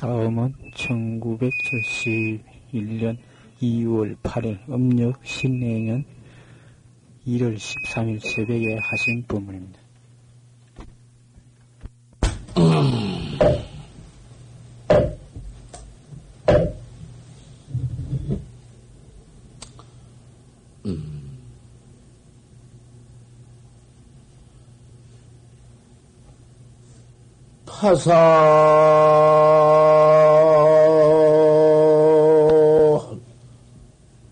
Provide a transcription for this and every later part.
다음은 1971년 2월 8일 음력 신내년 1월 13일 새벽에 하신 법문입니다. 파사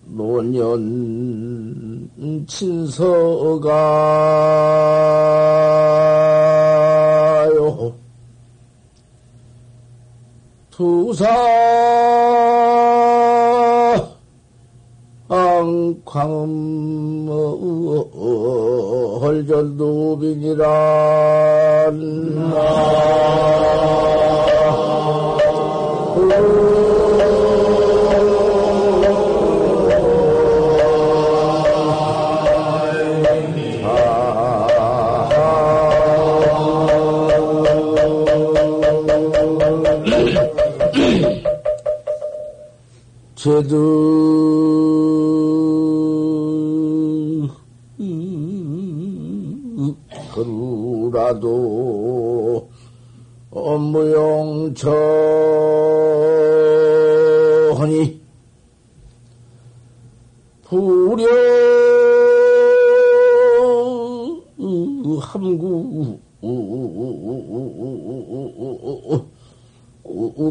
노년 친 서가요. 투사 광음 헐전도빈이란 제도. 그루라도 업무용천이 부려 함구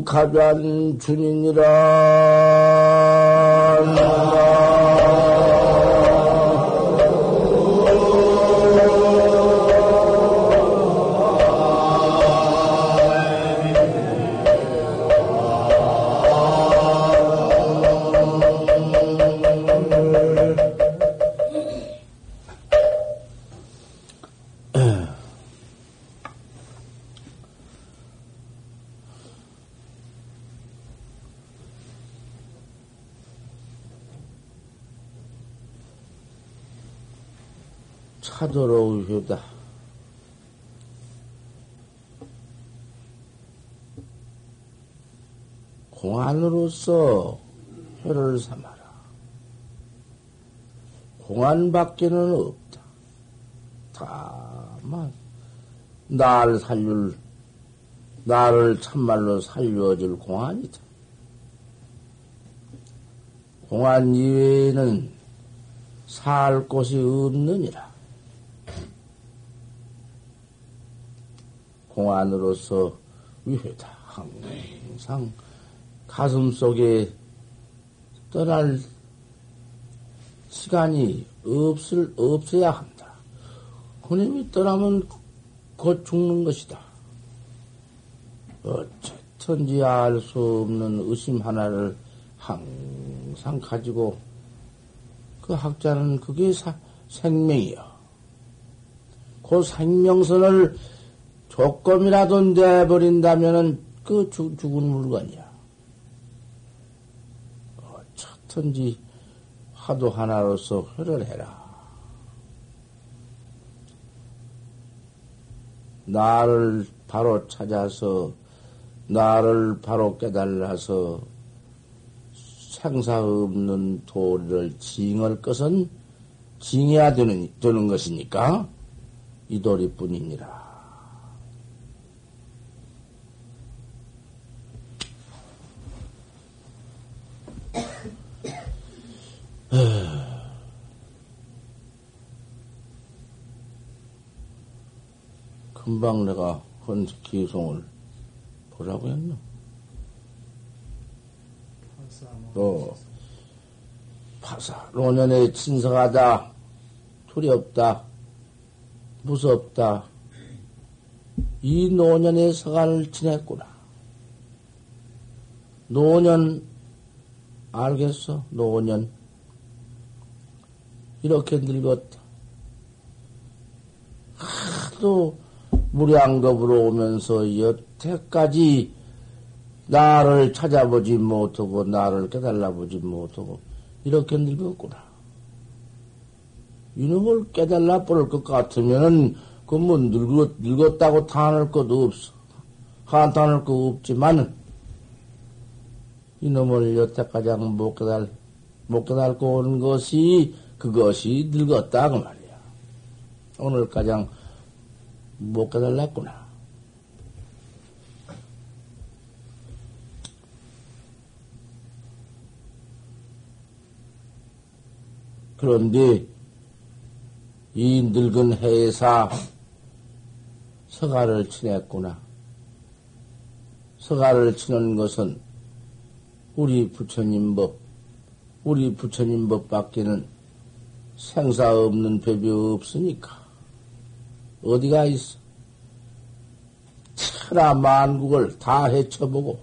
우가변 차 돌아오시다. 공안으로서 혀를 삼아라. 공안 밖에는 없다. 다만, 날 살릴, 나를 참말로 살려줄 공안이다. 공안 이외에는 살 곳이 없느니라. 공안으로서 위회다. 항상 가슴 속에 떠날 시간이 없을, 없어야 한다. 그님이 떠나면 곧 죽는 것이다. 어쨌든지 알 수 없는 의심 하나를 항상 가지고 그 학자는 그게 사, 생명이요. 그 생명선을 조금이라도 내버린다면은 그 죽, 죽은 물건이야. 어쨌든지 화도 하나로서 회를 해라. 나를 바로 찾아서 나를 바로 깨달아서 생사 없는 도리를 징할 것은 징해야 되는, 되는 것이니까 이 도리뿐이니라. 금방 내가 헌 기송을 보라고 했나? 또, 파사, 노년에 친성하다, 두렵다, 무섭다. 이 노년의 서간을 지냈구나. 노년, 알겠어? 노년. 이렇게 늙었다. 하도 무량겁으로 오면서 여태까지 나를 찾아보지 못하고 나를 깨달아보지 못하고 이렇게 늙었구나. 이놈을 깨달아 버릴 것 같으면은 그뭐 늙었, 늙었다고 탄할 것도 없어. 한탄할 거 없지만은 이놈을 여태까지 못 깨달, 못 깨달고 오는 것이 그것이 늙었다 그 말이야. 오늘 가장 못 깨달았구나. 그런데 이 늙은 해사 서가를 치냈구나. 서가를 치는 것은 우리 부처님 법, 우리 부처님 법밖에는 생사 없는 법이 없으니까. 어디가 있어? 천하 만국을 다 헤쳐보고,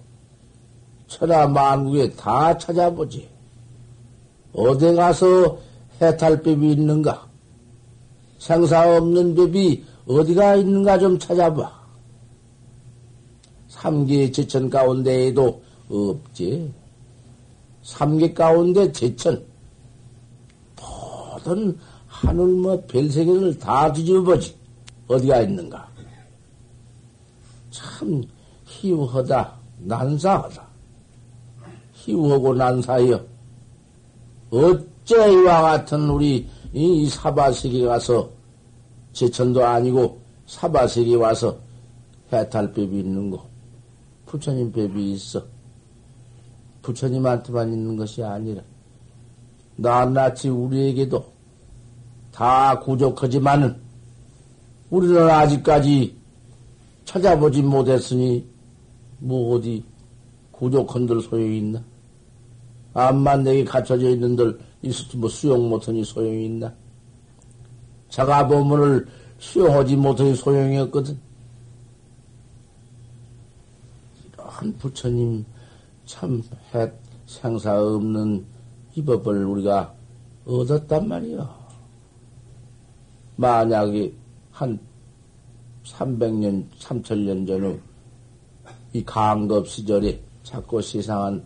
천하 만국에 다 찾아보지. 어디 가서 해탈 법이 있는가? 생사 없는 법이 어디가 있는가 좀 찾아봐. 삼계 제천 가운데에도 없지. 삼계 가운데 제천. 모든 하늘 뭐 별세계를 다 뒤집어보지. 어디가 있는가? 참 희우하다, 난사하다. 희우하고 난사여. 어째 이와 같은 우리 이 사바세계 가서 제천도 아니고 사바세계 와서 해탈법이 있는 거. 부처님 법이 있어. 부처님한테만 있는 것이 아니라 낱낱이 우리에게도 다 부족하지만은 우리는 아직까지 찾아보지 못했으니 뭐 어디 부족한들 소용이 있나? 암만 내게 갖춰져 있는들 있었지 뭐 수용 못하니 소용이 있나? 자가 보문을 수용하지 못하니 소용이 없거든. 이러한 부처님 참핵 생사 없는 이 법을 우리가 얻었단 말이요. 만약에 한 300년, 3000년 전후 이 강급 시절에 자꾸 세상은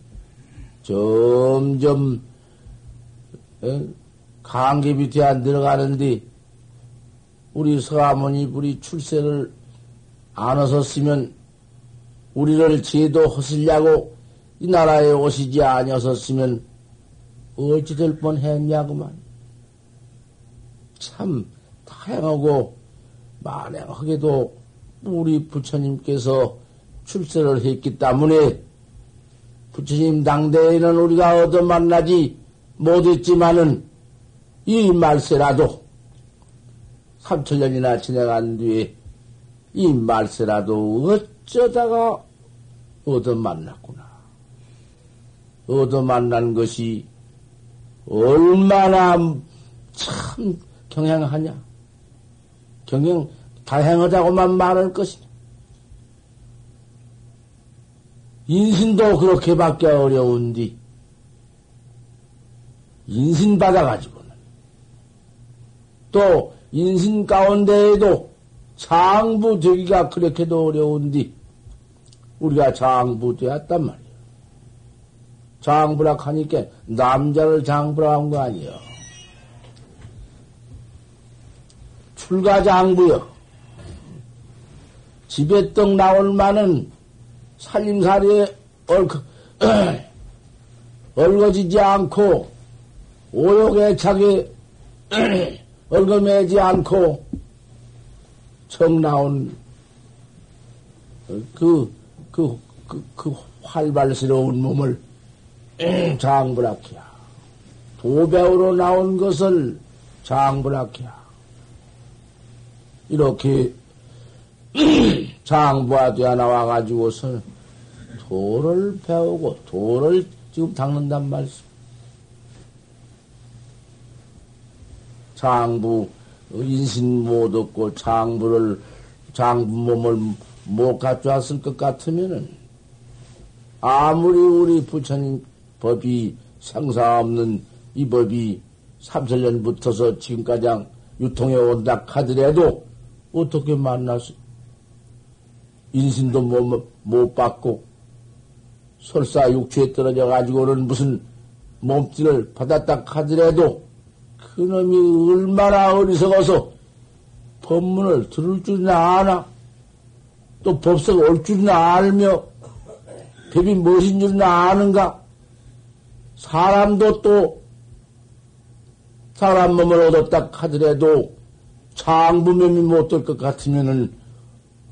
점점 어? 강급이 되어 들어가는데 우리 서가모니 우리 출세를 안 하셨으면 우리를 제도 허슬려고 이 나라에 오시지 아니었었으면 어찌 될 뻔했냐구만. 참 다양하고 만행하게도 우리 부처님께서 출세를 했기 때문에 부처님 당대에는 우리가 얻어 만나지 못했지만은 이 말세라도 3천년이나 지나간 뒤에 이 말세라도 어쩌다가 얻어 만났구나. 얻어 만난 것이 얼마나 참 경향하냐. 경영 다행하다고만 말할 것이냐. 인신도 그렇게밖에 어려운디, 인신 받아가지고는. 또, 인신 가운데에도 장부 되기가 그렇게도 어려운디, 우리가 장부 되었단 말이야. 장부라 하니까 남자를 장부라 한 거 아니야. 출가장부여. 집에 떡 나올 만은 살림살이에 얼거, 얼거지지 않고, 오욕에 차게 얼거매지 않고, 청 나온 그, 그, 그, 그 활발스러운 몸을 장부라키야. 도배우로 나온 것을 장부라키야. 이렇게 장부가 되어 나와가지고서 도를 배우고 도를 지금 닦는단 말씀. 장부 인신 못 얻고 장부를 장부 몸을 못 갖춰왔을 것 같으면은 아무리 우리 부처님 법이 상사 없는 이 법이 삼천년부터서 지금까지 유통해 온다 하더라도 어떻게 만나서 인신도 못, 못 받고 설사 육체에 떨어져 가지고는 무슨 몸짓을 받았다 하더라도 그놈이 얼마나 어리석어서 법문을 들을 줄이나 아나 또 법석 올 줄이나 알며 법이 무엇인 줄이나 아는가? 사람도 또 사람 몸을 얻었다 하더라도 장부명이 못될것 같으면은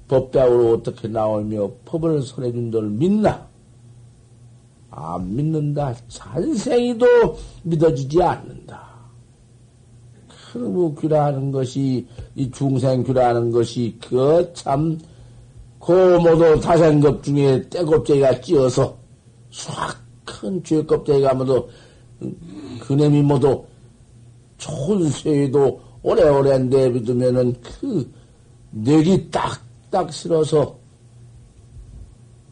법대으로 어떻게 나오며 법을 설해준 들 믿나? 안 믿는다. 산생이도 믿어지지 않는다. 크무귀라는 것이, 이 중생 귀라는 것이, 그 참, 고모도 다생급 중에 떼껍데기가 찧어서, 수확큰 죄껍데기가 모두, 그놈이 모두, 쇠도 오래오래 내비두면은 그, 뇌기 딱딱 실어서,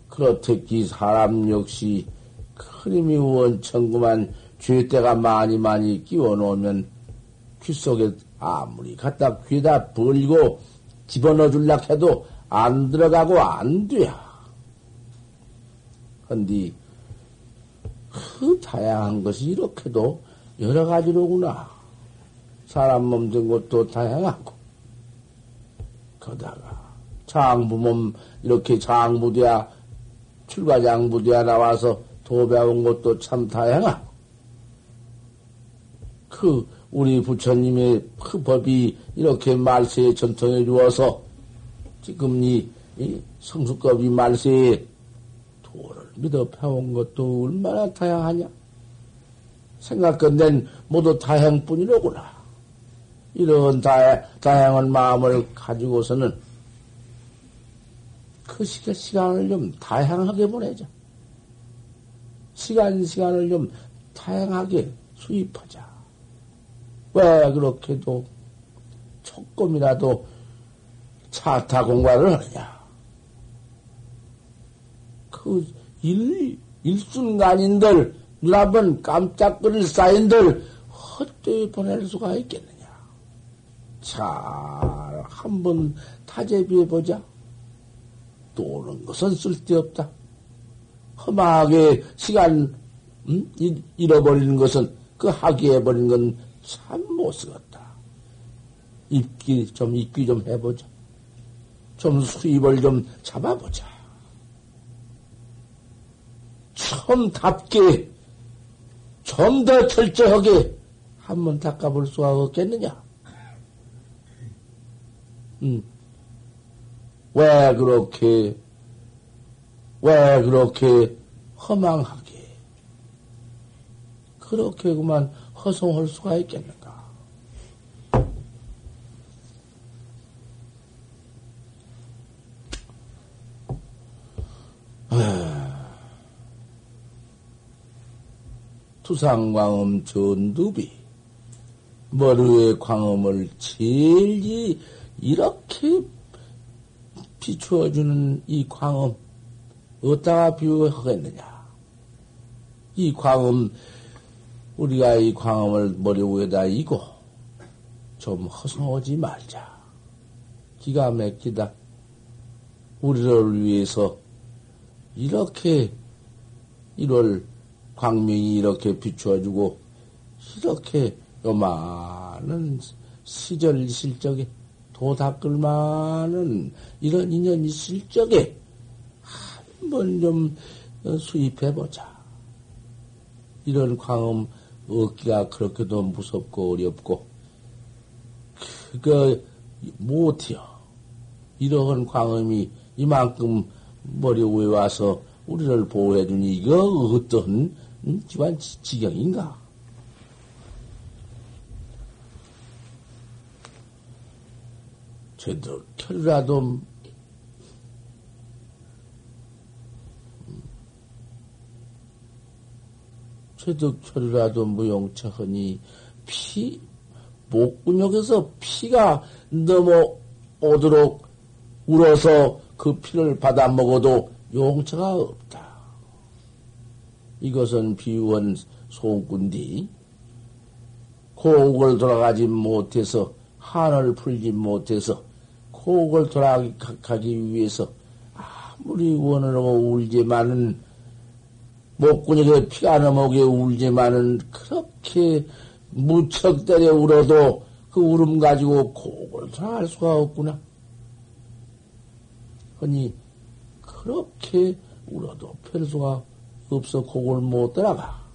그렇듯이 사람 역시 크림이 원천구만 죄대가 많이 많이 끼워 놓으면 귀 속에 아무리 갖다 귀에다 벌리고 집어넣어 줄라 해도 안 들어가고 안 돼야. 헌디, 그 다양한 것이 이렇게도 여러 가지로구나. 사람 몸된 것도 다양하고. 거다가 장부 몸, 이렇게 장부대야, 출가장부대야 나와서 도배온 것도 참 다양하고. 그, 우리 부처님의 그 법이 이렇게 말세에 전통해 주어서 지금 이, 이 성수급이 말세에 도를 믿어 배운 것도 얼마나 다양하냐? 생각건넨 모두 다양뿐이로구나. 이런 다, 다양한 마음을 가지고서는 그 시간, 시간을 좀 다양하게 보내자. 시간, 시간을 좀 다양하게 수입하자. 왜 그렇게도 조금이라도 차타 공부를 하느냐? 그 일, 일순간인들, 눈앞은 깜짝거릴 쌓인들, 헛되이 보낼 수가 있겠느 냐? 잘, 한번 타제비해 보자. 또는 것은 쓸데없다. 험하게 시간, 음? 잃어버리는 것은, 그 하기해 버린 건 참 못 쓰겠다. 입기, 좀 입기 좀 해보자. 좀 수입을 좀 잡아보자. 처음답게, 좀 더 철저하게 한번 닦아볼 수가 없겠느냐? 음. 왜 그렇게, 왜 그렇게 허망하게, 그렇게 그만 허송할 수가 있겠는가? 투상광음 전두비 머리의 광음을 제일 이렇게 비추어주는 이 광음 어디다가 비유하겠느냐? 이 광음 우리가 이 광음을 머리 위에다 이고 좀 허송하지 말자. 기가 막히다. 우리를 위해서 이렇게 이를 광명이 이렇게 비추어주고 이렇게 요많은 시절 있을 적에 도 닦을 만은 이런 인연이 있을 적에 한번 좀 수입해보자. 이런 광음 얻기가 그렇게도 무섭고 어렵고 그거 못해요. 이러한 광음이 이만큼 머리 위에 와서 우리를 보호해주니 이거 어떤 음, 집안 지경인가? 제대로 켜라도 음, 제도 켜라도 무용처하니 피 목근육에서 피가 넘어오도록 울어서 그 피를 받아 먹어도 용처가 없다. 이것은 비유한 송꾼디 고옥을 돌아가지 못해서 한을 풀지 못해서 고옥을 돌아가기 위해서 아무리 원하고 울지만은 목구멍에 피가 넘어오게 울지만은 그렇게 무척 때려 울어도 그 울음 가지고 고옥을 돌아갈 수가 없구나. 아니 그렇게 울어도 별 수가 없어 곡을 못 들어가.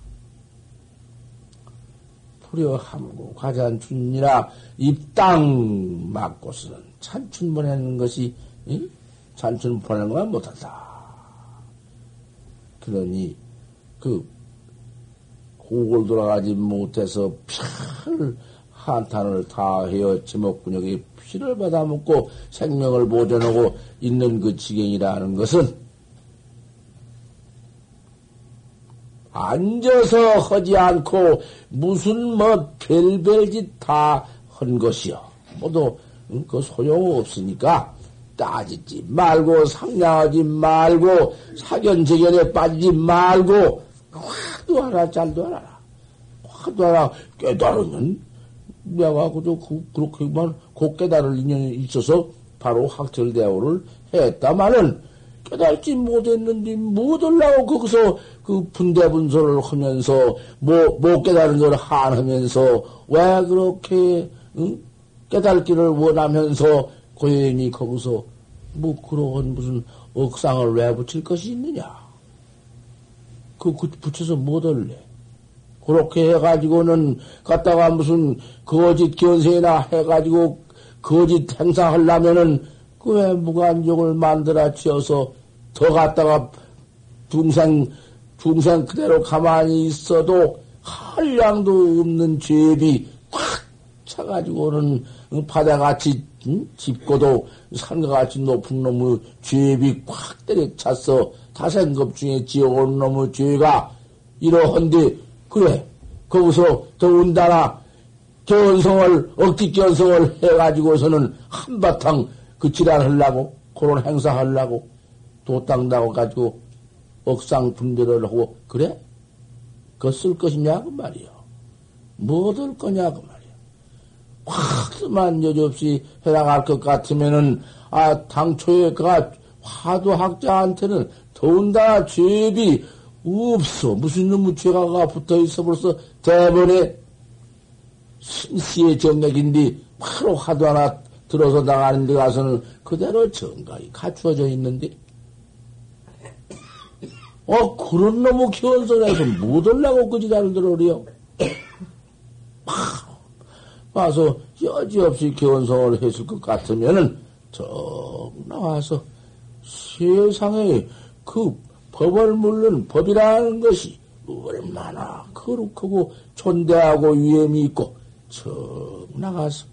불여 함고 과잔춘이라 입당 맞고서는 찬춘 보내는 것이 응? 찬춘 보내는 것만 못한다. 그러니 그 고골 돌아가지 못해서 피를 한탄을 다하여 지목근육이 피를 받아먹고 생명을 보존하고 있는 그 지경이라는 것은 앉아서 하지 않고 무슨 뭐 별별 짓 다 한 것이요. 모두 그 소용없으니까 따지지 말고 상냥하지 말고 사견재견에 빠지지 말고 화도 하나 잘도 하나 화도 하나 깨달으면 내가 그저 그, 그렇게만 곧 깨달을 인연이 있어서 바로 학철대오를 했다마는 깨달지 못했는데 못하려고 거기서 그 분대분소를 하면서 뭐, 못 깨달은 걸 한하면서 왜 그렇게 응? 깨달기를 원하면서 고연히 거기서 뭐 그런 무슨 억상을 왜 붙일 것이 있느냐? 그, 그 붙여서 못 할래? 그렇게 해가지고는 갖다가 무슨 거짓 견세나 해가지고 거짓 행사하려면은 그 왜 무관족을 만들어 지어서 더 갖다가 중생, 중생 그대로 가만히 있어도 한량도 없는 죄비 꽉 차가지고는 바다같이 응? 짚고도 산과같이 높은 놈의 죄비 꽉 때려 찼어 다생급 중에 지어온 놈의 죄가 이러한데 그래 거기서 더운다나 견성을 억지 견성을 해가지고서는 한바탕 그 질환하려고 그런 행사하려고 도땅 나와가지고 억상 분별을 하고 그래? 그거 쓸 것이냐 그 말이요. 뭐될 거냐 그 말이요. 확만 여지없이 해나갈 것 같으면은 아 당초에 그가 화두학자한테는 더운다 죄비 없어. 무슨 놈의 죄가 붙어 있어 벌써 대번에 신씨의 정맥인데 바로 화두 하나 들어서 나가는 데 가서는 그대로 정각이 갖추어져 있는데 어 그런 놈의 견성에서 못 올라고 그지다는 들어리요 와서 여지없이 견성을 했을 것 같으면은 저 나와서 세상에 그 법을 물는 법이라는 것이 얼마나 거룩하고 존대하고 위험이 있고 척 나가서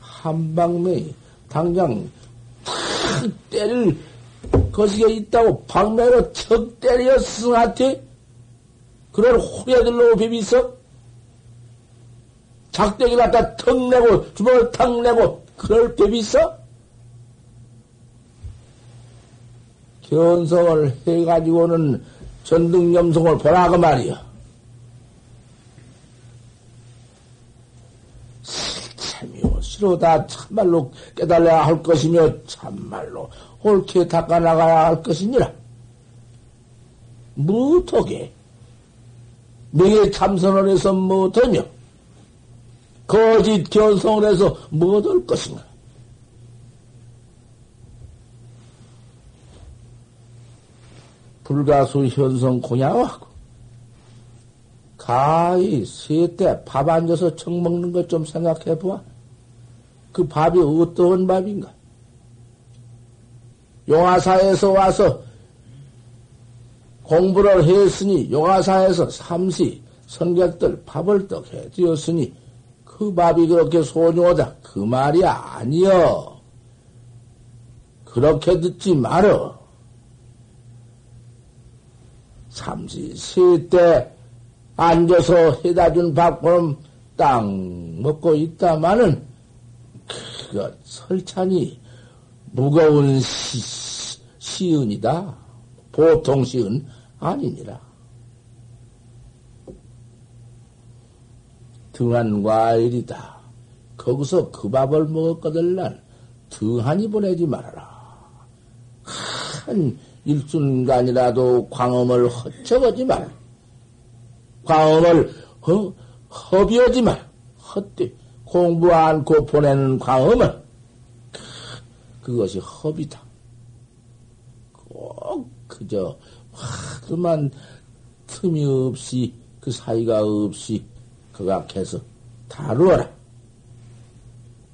한방매 당장 탁 때릴 것이 있다고 방매로 턱 때려 스승한테 그런 호래들로 비비서 작대기 갖다 턱 내고 주먹을 탁 내고 그럴 비비서 견성을 해가지고는 전등염성을 보라고 말이야. 참이요, 싫어다 참말로 깨달아야 할 것이며 참말로 옳게 닦아나가야 할 것이니라. 무턱에 명예 참선을 해서 못하며 거짓 견성을 해서 못할 것인가. 불가수 현성 공양하고 가히 세때 밥 앉아서 청 먹는 것 좀 생각해 보아. 그 밥이 어떠한 밥인가? 용화사에서 와서 공부를 했으니 용화사에서 삼시 선객들 밥을 떡 해 드렸으니 그 밥이 그렇게 소중하다 그 말이 아니여. 그렇게 듣지 말어. 삼시 세때 앉아서 해다 준 밥처럼 땅 먹고 있다마는 그것 설찬이 무거운 시, 시은이다. 보통 시은 아니니라. 등한 과일이다. 거기서 그 밥을 먹었거들 난 등한이 보내지 말아라. 한 일순간이라도 광음을 허쳐보지 말. 광음을 허, 허비하지 말. 헛되 공부 않고 보내는 광음은 그것이 허비다. 꼭 그저 하도만 틈이 없이 그 사이가 없이 그각해서 다루어라.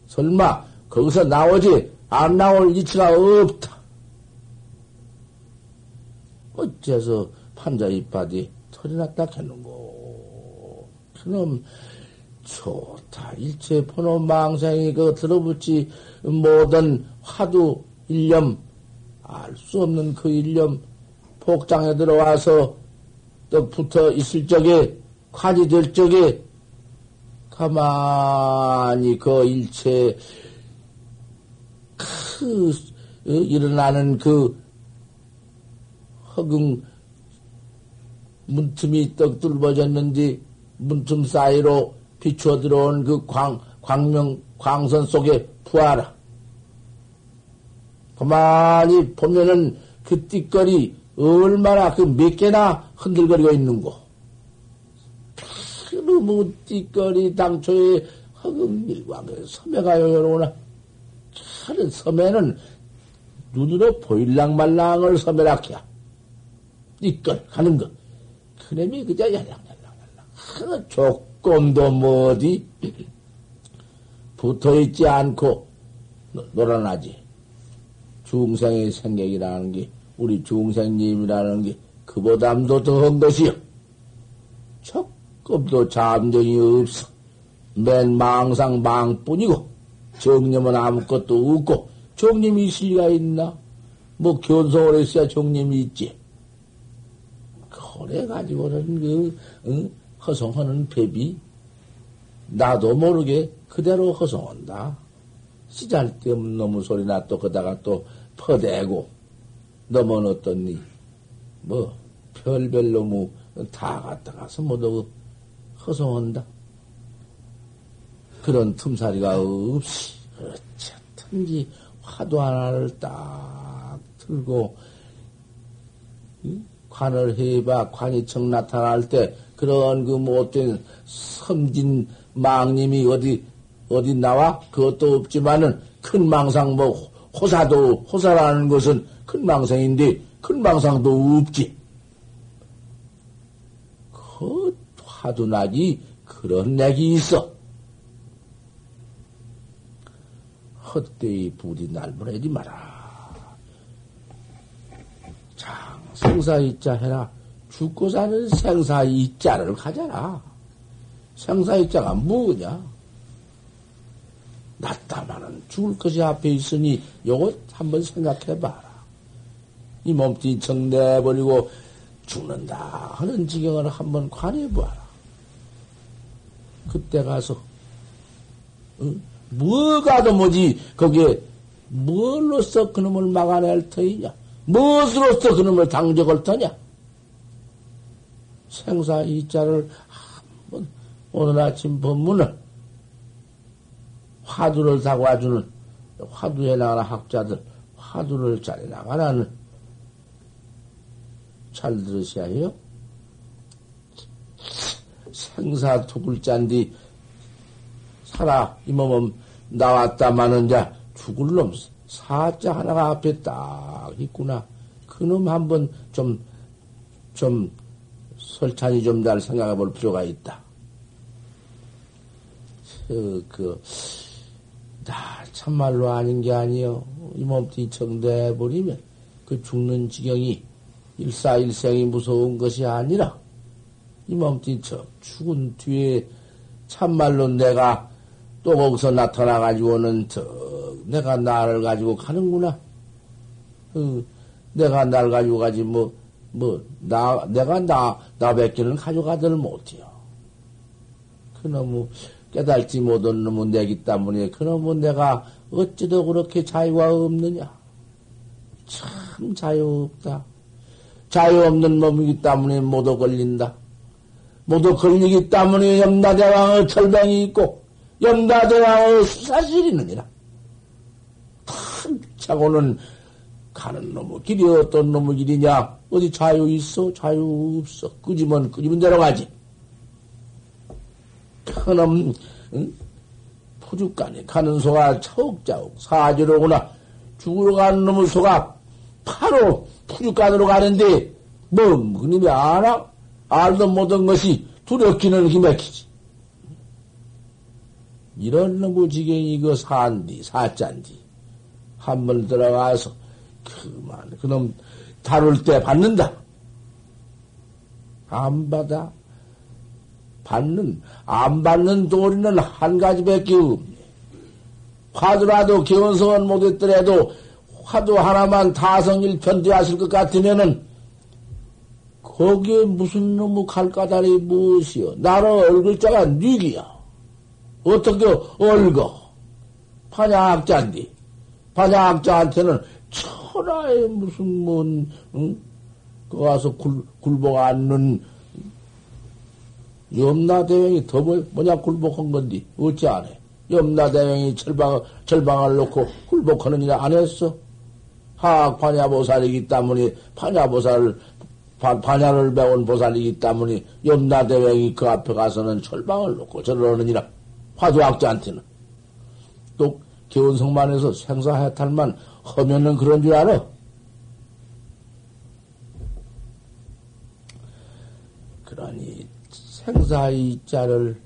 설마 거기서 나오지 안 나올 이치가 없다. 어째서 판자 이빨이 털이 났다 했는고. 그놈 좋다. 일체 번호 망상이 그 들어붙지 모든 화두 일념 알 수 없는 그 일념 복장에 들어와서 또 붙어 있을 적에 관이 될 적에 가만히 그 일체 그 어, 일어나는 그 허궁 문틈이 떡 뚫어졌는지 문틈 사이로 비추어 들어온 그 광, 광명, 광선 속에 부하라. 가만히 보면은 그 띠거리 얼마나 그 몇 개나 흔들거리고 있는고. 그놈의 띠거리 당초에 허금밀광에 섬에 가요, 여러분아. 차는 섬에는 눈으로 보일랑 말랑을 섬에라키야. 띠걸 가는 거. 그놈이 그저 야랑야랑야랑. 조금도 뭐 어디 붙어 있지 않고 놀아나지. 중생의 생각이라는 게, 우리 중생님이라는 게, 그보담도 더한 것이요. 조 금도 잠정이 없어. 맨 망상 망뿐이고, 정념은 아무것도 없고, 정념이 있을 리가 있나? 뭐, 견성을 했어야 정념이 있지. 그래가지고는 그, 응? 허송하는 배비, 나도 모르게 그대로 허송한다. 시잘데없는 놈의 소리나 또 그다가 또 퍼대고 넘어놓더니 뭐 별별 놈의 다 갖다 가서 모두 허송한다. 그런 틈사리가 없이 어쨌든지 화두 하나를 딱 들고 관을 해봐 관이청 나타날 때 그런 그 못된 섬진 망님이 어디 어디 나와 그것도 없지만은 큰 망상 뭐 호사도 호사라는 것은 큰 망상인데 큰 망상도 없지. 그 화두 나기 그런 내기 있어. 헛되이 부디 날보내지 마라. 장 생사이자 해라. 죽고 사는 생사이자를 가져라. 생사이자가 뭐냐? 낫다마는 죽을 것이 앞에 있으니 요거 한번 생각해 봐라. 이 몸뚱이 정내버리고 죽는다 하는 지경을 한번 관해 보아라. 그때 가서 응? 뭐가 더 뭐지 거기에 뭘로써 그놈을 막아낼 터이냐? 무엇으로써 그놈을 당적을 터냐? 생사 이자를 한번 오늘 아침 법문을 화두를 사고 와주는 화두에 나가는 학자들 화두를 잘 나가라는 잘 들으셔야 해요. 생사 두 글자인데 살아 이 몸은 나왔다마는 자 죽을 놈 사자 하나가 앞에 딱 있구나. 그놈 한번 좀 좀 설찬이 좀 잘 생각해 볼 필요가 있다. 그, 그, 나 참말로 아닌 게 아니요. 이 몸뚱이 정대버리면 그 죽는 지경이 일사일생이 무서운 것이 아니라 이 몸뚱이 저 죽은 뒤에 참말로 내가 또 거기서 나타나가지고는 저 내가 나를 가지고 가는구나. 그 내가 날 가지고 가지 뭐 뭐 나 내가 나 나밖에는 가져가들 못해요. 그놈의 깨달지 못한 놈은 내기 때문에 그놈은 내가 어찌도 그렇게 자유가 없느냐? 참 자유 없다. 자유 없는 놈이기 때문에 모두 걸린다. 모두 걸리기 때문에 염라대왕의 철병이 있고 염라대왕의 수사실이 있느니라. 탁차고는 가는 놈의 길이 어떤 놈의 길이냐? 어디 자유 있어? 자유 없어. 끄지면 끄지면 대로 가지. 큰놈, 응? 푸죽간에 가는 소가 차옥자옥 사지로구나. 죽으러 가는 놈의 소가 바로 푸죽간으로 가는데, 뭐, 그님이 알아? 알도 못한 것이 두렵기는 힘맥히지. 이런 놈의 지경이 그 산디, 사짠디. 한 번 들어가서, 그만, 그놈 다룰 때 받는다. 안 받아. 받는, 안 받는 도리는 한 가지밖에 없네. 화두라도 기원성은 못했더라도 화두 하나만 타성일편대하실 것 같으면은 거기에 무슨 놈의 갈까다리 무엇이여? 나는 얼굴자가 뉘기야. 어떻게 얼거? 반야학자인데. 반야학자한테는 천하에 무슨 뭔, 응? 그 와서 굴, 굴복 않는 염라대왕이 더 뭐, 뭐냐 굴복한 건디 어찌 안 해? 염라대왕이 철방, 철방을 놓고 굴복하는 일 안 했어? 하악 반야보살이기 때문에 반야보살을 반야를 배운 보살이기 때문에 염라대왕이 그 앞에 가서는 철방을 놓고 저러느니라 화두학자한테는 또 개원성만에서 생사해탈만 하면은 그런 줄 알아? 그러니 생사의 자를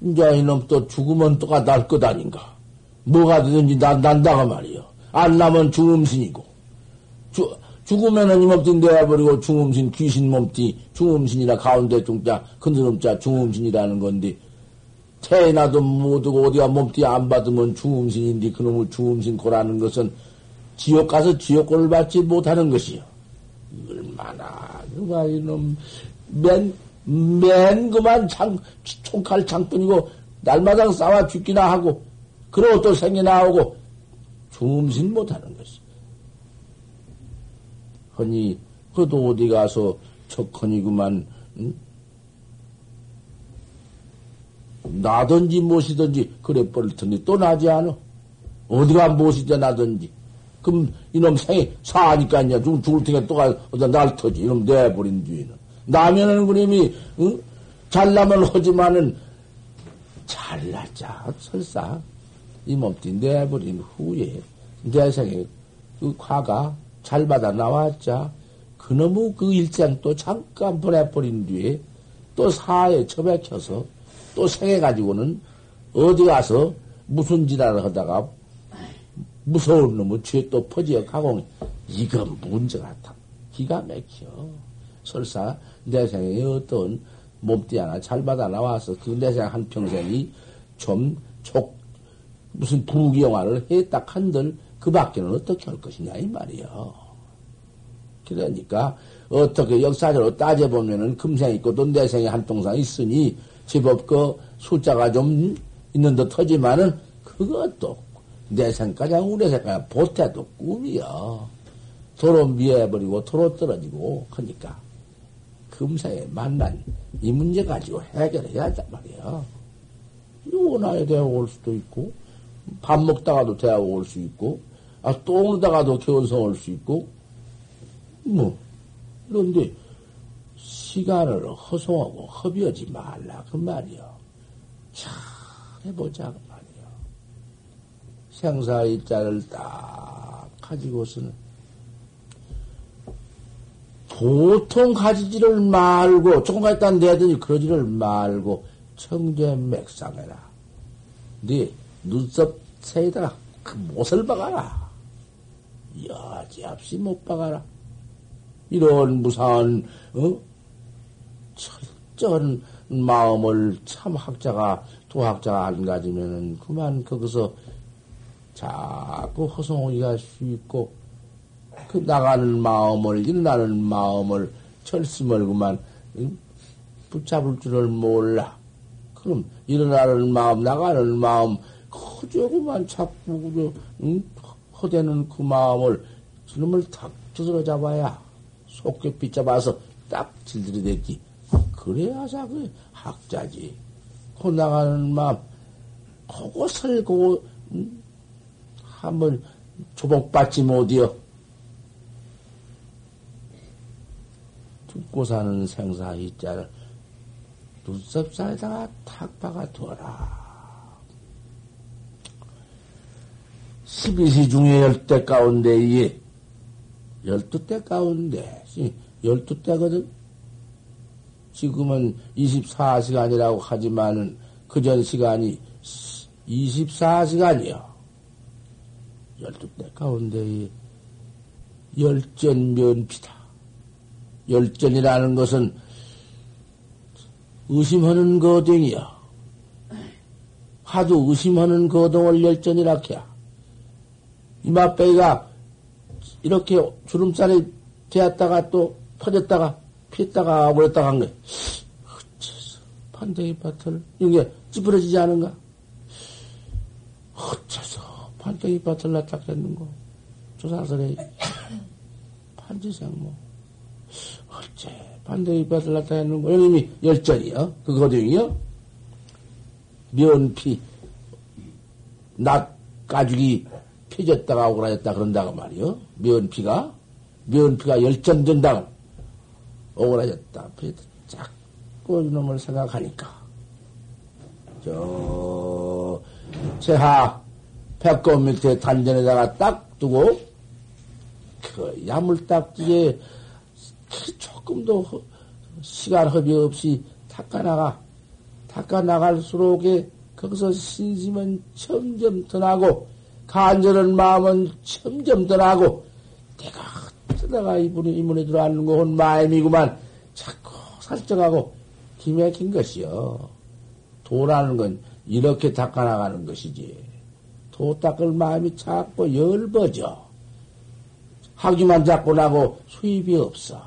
이제 이놈 또 죽으면 또가 날 것 아닌가? 뭐가 되든지 난, 난다가 말이요. 안 나면 죽음신이고. 주, 죽으면 은 이몸띠 내어버리고 중음신, 귀신 몸띠, 중음신이라 가운데 중자, 큰스름자 중음신이라는 건데, 태어나도 못하고 어디가 몸띠 안 받으면 중음신인데 그놈을 중음신 고라는 것은 지옥 가서 지옥골을 받지 못하는 것이요. 얼마나, 그가 이놈, 맨, 맨 그만 장, 총칼 장뿐이고, 날마다 싸워 죽기나 하고, 그러고 또 생이 나오고, 중음신 못하는 것이. 허니 그도 어디 가서 척허니구만 응? 나든지 무엇이든지 그래 버릴 텐데 또 나지 않아? 어디가 무엇이든 나든지. 그럼 이놈 생이 사니까 이제 죽, 죽을 테니까 또 가, 어디다 날 터지. 이놈 내버린 뒤에는. 나면은 그림이 응? 잘나면 하지만은 잘났자 설사. 이 몸띠 내버린 후에 내 생에 그 화가 잘 받아 나왔자 그놈의 그 일생 또 잠깐 보내버린 뒤에 또 사에 처박혀서 또 생해 가지고는 어디 가서 무슨 지랄을 하다가 무서운 놈의 죄 또 퍼지어 가공 이건 문제가 다 기가 막혀. 설사 내 생에 어떤 몸띠 하나 잘 받아 나와서 그 내생 한평생이 좀 촉, 무슨 부귀영화를 했다 한들 그 밖에는 어떻게 할 것이냐, 이 말이요. 그러니까, 어떻게 역사적으로 따져보면은 금생 있고 또 내생에 한 동상 있으니, 제법 그 숫자가 좀 있는 듯 하지만은, 그것도 내생까지 우리 생까지 보태도 꿈이요. 도로 미해버리고 도로 떨어지고, 하니까. 금생에 만난 이 문제 가지고 해결해야 한단 말이에요. 원화에 대하여 올 수도 있고, 밥 먹다가도 대하고 올 수 있고, 아, 똥을다가도 견성할 수 있고, 뭐, 그런데 시간을 허송하고 허비하지 말라, 그 말이요. 참, 해보자, 그 말이요. 생사의 자를 딱 가지고서는 보통 가지지를 말고, 조금 갖다 내더니 그러지를 말고, 청제 맥상해라. 네 눈썹 새에다가 그 못을 박아라. 여지없이 못 박아라. 이런 무상한, 어? 철저한 마음을 참 학자가, 도학자가 안 가지면은 그만 거기서 자꾸 허송하기가 쉽고, 그 나가는 마음을, 일어나는 마음을 철심을 그만 붙잡을 줄을 몰라. 그럼 일어나는 마음, 나가는 마음, 그저 그만 자꾸, 그저, 응? 허대는 그 마음을 저놈을 탁 두드러 잡아야 속게 빗잡아서 딱 질들이댔지. 그래야사 그 학자지. 그 나가는 마음, 그것을 그 음, 한번 조복받지 못이여. 죽고 사는 생사 이자를 눈썹 사이다가 탁 박아둬라. 12시 중에 10대 가운데, 이게 12대 가운데, 12대거든? 지금은 24시간이라고 하지만은 그 전 시간이 24시간이요. 12대 가운데 열전 면피다. 열전이라는 것은 의심하는 거등이야. 하도 의심하는 거동을 열전이라 해야. 이맛배기가 이렇게 주름살이 되었다가 또 퍼졌다가 피했다가 버렸다가 한 거야. 어째서 판대기 밭을 이게 찌푸러지지 않은가? 어째서 판대기 밭을 납작했는고? 조사설에 판지생모 뭐. 어째 판대기 밭을 나타냈는고? 이놈이 열전이요? 그 거등이요? 면피 낫 가죽이 펴졌다가 오그라졌다 그런다고 말이요. 면피가 면피가 열전된다고. 오그라졌다. 펴졌다 자꾸 이놈을 생각하니까. 저 제하 백건 밑에 단전에다가 딱 두고 그 야물딱지에 조금도 시간 허비 없이 닦아나가. 닦아 나갈수록 거기서 신심은 점점 더 나고 간절한 마음은 점점 더 나고 내가 뜨다가 이분이 이문에 들어앉는 거온 마음이구만 자꾸 살쪄가고 기맥힌 것이요. 도라는 건 이렇게 닦아 나가는 것이지. 도 닦을 마음이 자꾸 열버져. 하기만 잡고 나고 수입이 없어.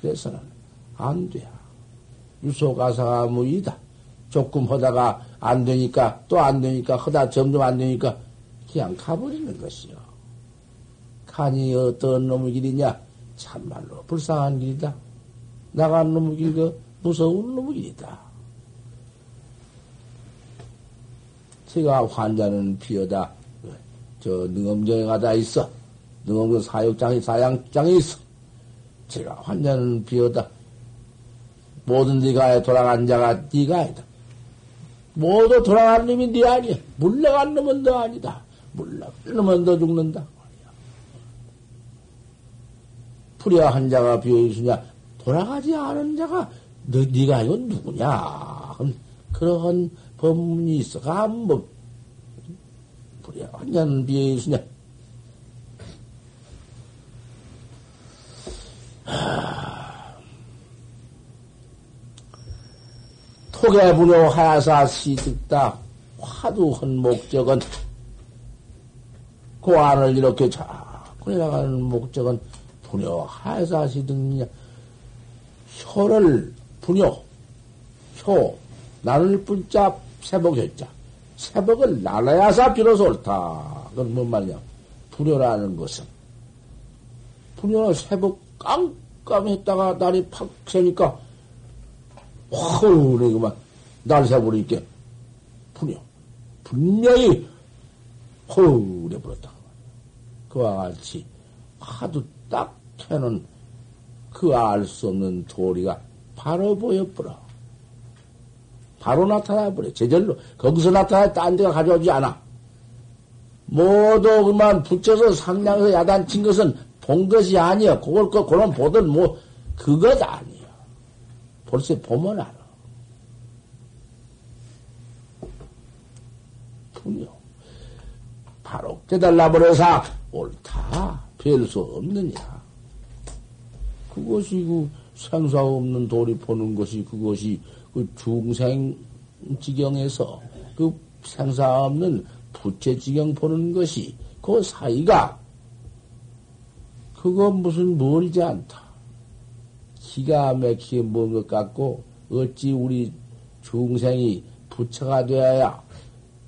그래서는 안 돼. 유소가사가 무이다. 조금 하다가 안 되니까 또 안 되니까 하다 점점 안 되니까 그냥 가버리는 것이요. 간이 어떤 놈의 길이냐? 참말로 불쌍한 길이다. 나간 놈의 길, 그 무서운 놈의 길이다. 제가 환자는 피어다. 저 능엄정에 가다 있어. 능엄정 사육장이 사양장에 있어. 제가 환자는 비어다. 모든 네가 돌아간 자가 네가 아니다. 모두 돌아간 놈이 네 아니야. 물러간 놈은 너 아니다. 물러간 놈은 너 죽는다. 불야한 자가 비어있으냐? 돌아가지 않은 자가 너, 네가 이건 누구냐? 그런 법문이 있어. 한번 불야한 자는 비어있으냐? 토개분요 하사 시득다 화두한 목적은 그 안을 이렇게 자꾸 내려가는 목적은 분요 하사 시득냐. 효를 분요 효 나눌 분자 세복했자. 세복을 나눠야사 비로소 옳다. 그건 뭔 말이냐. 분요라는 것은. 분요 세복 깜깜했다가 날이 팍 새니까 허우네 그만. 날 새버리니까 분요 분명히 허우래 버렸다 그와 같이 하도 딱 해는 그 알 수 없는 도리가 바로 보여버려. 바로 나타나 버려. 제절로. 거기서 나타나 딴 데가 가져오지 않아. 모두 그만 붙여서 상냥해서 야단친 것은 본 것이 아니야. 그걸, 그, 그런 보던 뭐, 그것 아니야. 벌써 보면 알아. 분요. 바로 깨달라버려서 옳다. 별수 없느냐. 그것이 그 생사 없는 도리 보는 것이 그것이 그 중생 지경에서 그 생사 없는 부채 지경 보는 것이 그 사이가 그거 무슨 멀지 않다. 기가 막히게 먼 것 같고 어찌 우리 중생이 부처가 되어야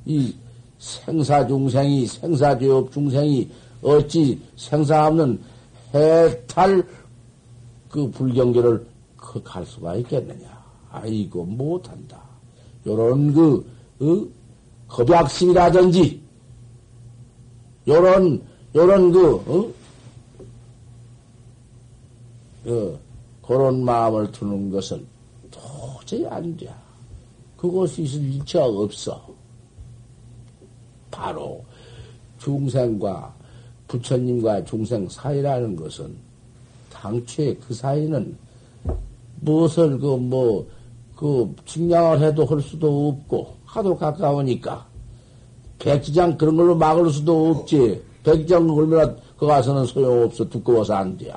이 생사 중생이 생사 죄업 중생이 어찌 생사 없는 해탈 그 불경계를 그갈 수가 있겠느냐. 아이고, 못한다. 요런 그, 어? 겁약심이라든지, 요런, 요런 그, 어? 어, 그런 마음을 두는 것은 도저히 안 돼. 그것이 있을 일치가 없어. 바로 중생과 부처님과 중생 사이라는 것은 당초에 그 사이는 무엇을 그 뭐그 직량을 해도 할 수도 없고 하도 가까우니까. 백지장 그런 걸로 막을 수도 없지. 백지장 걸면 그 가서는 소용없어. 두꺼워서 안 돼.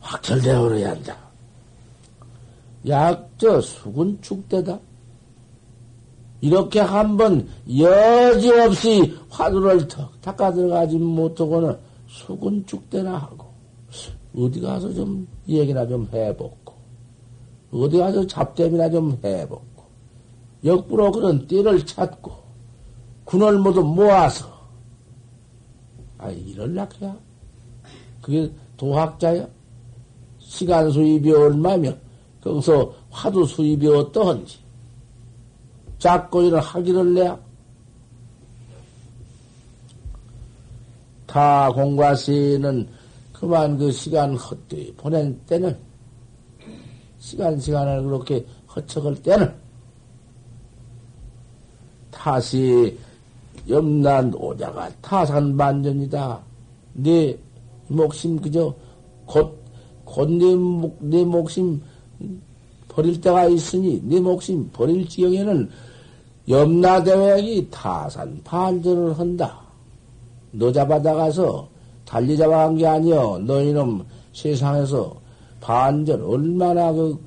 확철되어 버려야 한다. 약저 수군 축대다. 이렇게 한번 여지없이 화두를 턱 닦아 들어가지 못하고는 수군 축대나 하고 어디 가서 좀 얘기나 좀 해보고 어디 가서 잡담이나 좀 해보고 역부로 그런 띠를 찾고 군을 모두 모아서 아 이럴락해야? 그게 도학자야? 시간 수입이 얼마며? 거기서 화두 수입이 어떠한지 작고 이런 하기를 내야 타 공과시는 그만 그 시간 헛되이 보낸 때는 시간 시간을 그렇게 허척할 때는 타시 염난 오자가 타산 반전이다. 네 목심 그저 곧곧네 네 목심 버릴 때가 있으니 네 목심 버릴 지경에는 염라대왕이 타산 반전을 한다. 너 잡아다가서 달리 잡아간 게 아니여. 너희는 세상에서 반전 얼마나 그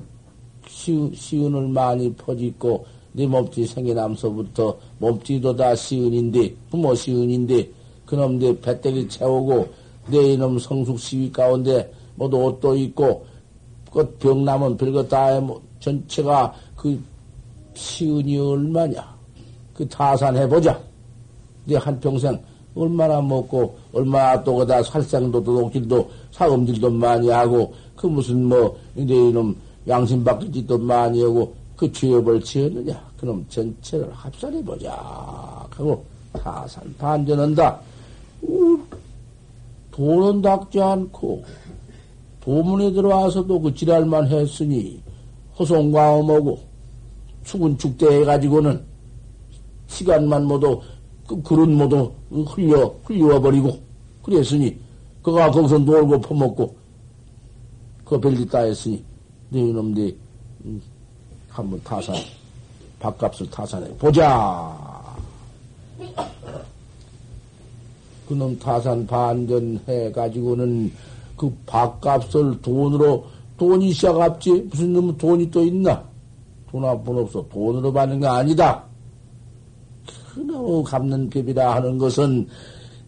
시운, 시운을 많이 퍼짓고 네 몸띠 생겨남서부터 몸띠도 다 시운인데 부모 시운인데 그놈들 배때기 채우고 내 이놈 성숙 시위 가운데 모두 옷도 입고 그병 나면 별거 다 전체가 그 시운이 얼마냐? 그 타산해보자. 네 한평생 얼마나 먹고 얼마나 또 그다 살생도 도둑질도 사음질도 많이 하고 그 무슨 뭐 이제 이놈 양심 바뀔 짓도 많이 하고 그 죄업을 지었느냐? 그놈 전체를 합산해 보자. 하고 타산 반전한다. 돈은 닦지 않고 도문에 들어와서도 그 지랄만 했으니 호송광음하고 수군 축대 해가지고는 시간만 모두 그 그릇 모두 흘려 흘려버리고 그랬으니 그가 거기서 놀고 퍼먹고 그 별짓 다 했으니 너희놈들이 음, 한번 타산 밥값을 타산해 보자. 그놈 타산 반전해 가지고는 그 밥값을 돈으로 돈이 시작합지 무슨 놈 돈이 또 있나? 돈 한푼 없어 돈으로 받는 게 아니다. 그놈 갚는 법이라 하는 것은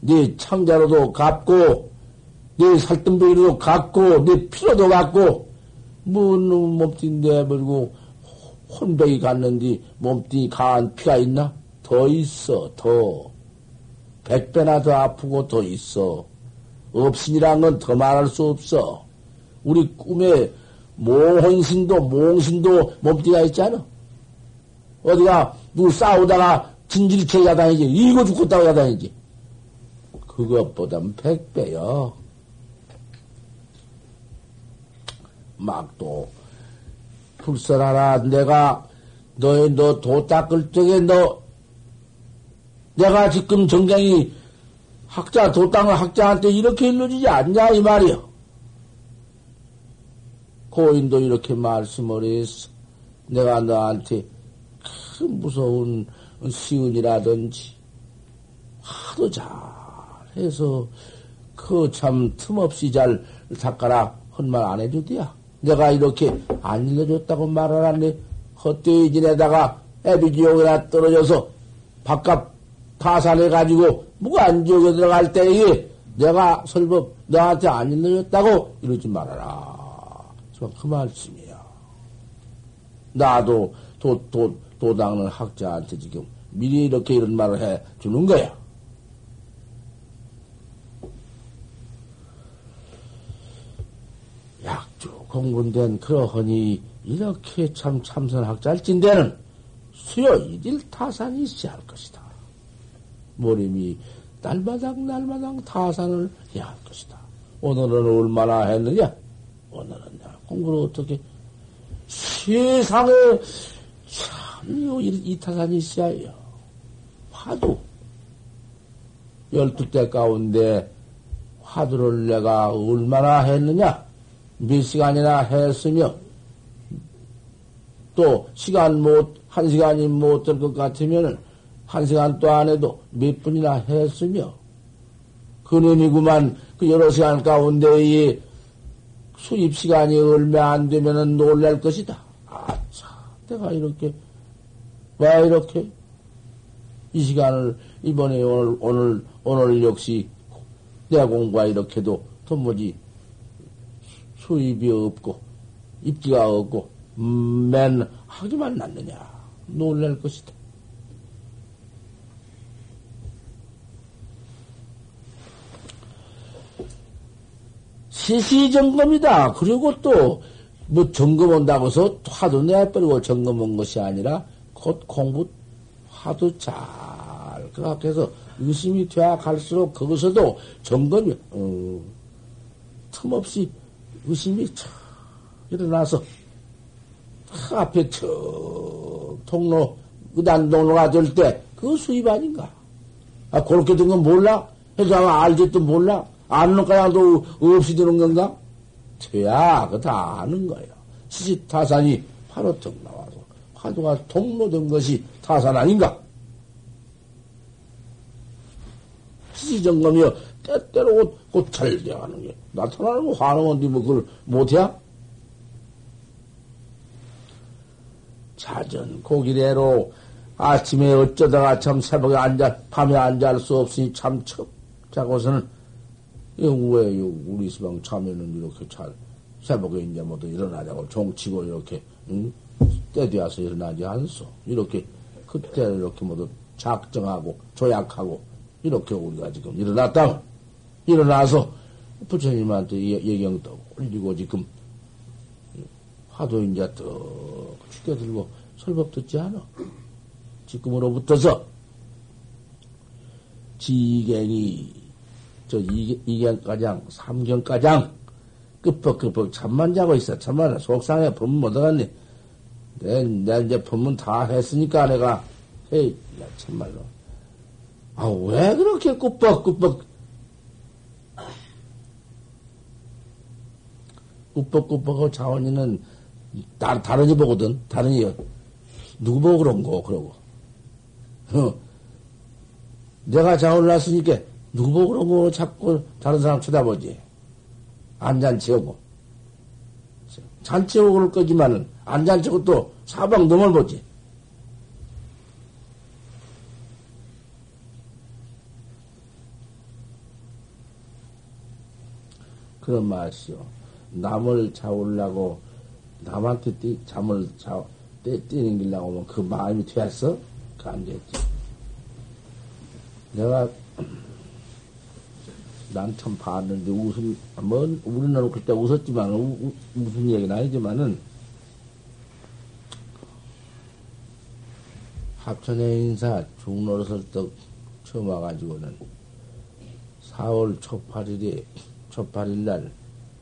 네 창자로도 갚고 네 살등병이로도 갚고 네 피로도 갚고 뭐 몸뚱이 내버리고 혼백이 갔는데 몸뚱이 강한 피가 있나? 더 있어 더 백 배나 더 아프고 더 있어 없으니란 건 더 말할 수 없어 우리 꿈에 몽혼신도 몽신도 몸뚱이가 있잖아 어디가 누구 싸우다가 진질체 야단이지. 이거 죽겠다고 야단이지. 그것보단 백배요. 막 또, 불선하라. 내가, 너의 너 도 닦을 적에 너, 내가 지금 정경이 학자, 도 닦은 학자한테 이렇게 일러주지 않냐, 이 말이요. 고인도 이렇게 말씀을 했어. 내가 너한테 큰 무서운 시운이라든지 하도 잘해서 그 참 틈없이 잘 닦아라 헌말 안 해주디야. 내가 이렇게 안 일러줬다고 말을 하네. 헛되이 지내다가 애비지옥에나 떨어져서 바깥 파산해가지고 무관지옥에 들어갈 때에 내가 설법 너한테 안 일러줬다고 이러지 말아라. 그 말씀이야. 나도 도, 도, 도당는 학자한테 지금 미리 이렇게 이런 말을 해 주는 거야. 약주 공군된 그러하니 이렇게 참 참선학자일진대는 수요 일일 타산이 있어야 할 것이다. 모림이 날마당 날마당 타산을 해야 할 것이다. 오늘은 얼마나 했느냐? 오늘은 공부를 어떻게 세상에 참이 타산이 있어야 해요. 화두. 열두 대 가운데 화두를 내가 얼마나 했느냐? 몇 시간이나 했으며, 또 시간 못, 한 시간이 못 될 것 같으면은 한 시간 또 안 해도 몇 분이나 했으며 그놈이구만 그 여러 시간 가운데에 수입 시간이 얼마 안 되면은 놀랄 것이다. 아차, 내가 이렇게 왜 이렇게 이 시간을 이번에 오늘 오늘 오늘 역시 내 공부가 이렇게도 도무지 수입이 없고 입기가 없고 음, 맨 하기만 났느냐 놀랄 것이다. 시시점검이다. 그리고 또, 뭐, 점검 온다고 해서 화도 내버리고 점검 온 것이 아니라, 곧 공부, 화도 잘, 그렇게 해서 의심이 돼야 갈수록 거기서도 점검이, 어, 틈없이 의심이 촥 일어나서, 앞에 척 통로, 의단 동로가 될 때, 그 수입 아닌가? 아, 그렇게 된 건 몰라? 해서 아마 알지도 몰라? 거야도 없이 되는 건가? 돼야, 그거 다 아는 거예요. 시시타산이 바로 턱 나와서 화두가 통로된 것이 타산 아닌가? 시시점검이여 때때로 곧잘게 하는 게 나타나는 거 화나는데 뭐 그걸 못해? 자전 고기대로 아침에 어쩌다가 참 새벽에 앉아 밤에 앉아 수 없으니 참 척 자고서는 왜 우리 시방 참여는 이렇게 잘 새벽에 이제 모두 일어나자고 종치고 이렇게 응? 때되어서 일어나지 않소. 이렇게 그때 이렇게 모두 작정하고 조약하고 이렇게 우리가 지금 일어났다. 일어나서 부처님한테 예경 또 올리고 지금 화도 이제 또 죽여들고 설법 듣지 않아. 지금으로부터서 지경이 저 2경가장, 3경가장, 끄뻑끄뻑 잠만 자고 있어. 잠만 속상해. 법문 못 얻었니? 내, 내 이제 법문 다 했으니까 내가, 헤이, 야, 참말로. 아, 왜 그렇게 꾸벅꾸벅, 꾸벅꾸벅하고 자원이는 다, 다른 이 보거든. 다른 이, 누구 보고 그런 거, 그러고. 어. 내가 자원을 났으니까 누구 보고 그런 거 자꾸 다른 사람 쳐다보지? 안 잔치하고. 그럴 거지만은, 안 잔치하고 또 사방 넘을 보지. 그런 말이요. 남을 잡으려고, 남한테 띠, 잠을 자, 떼, 뛰는길라고 하면 그 마음이 되었어? 그 안 됐지. 내가 난참 봤는데 웃음, 뭐, 우리는 그때 웃었지만, 우, 무슨 얘기는 아니지만은, 합천의 인사 중로설떡 처음 와가지고는 4월 초8일에, 초8일 날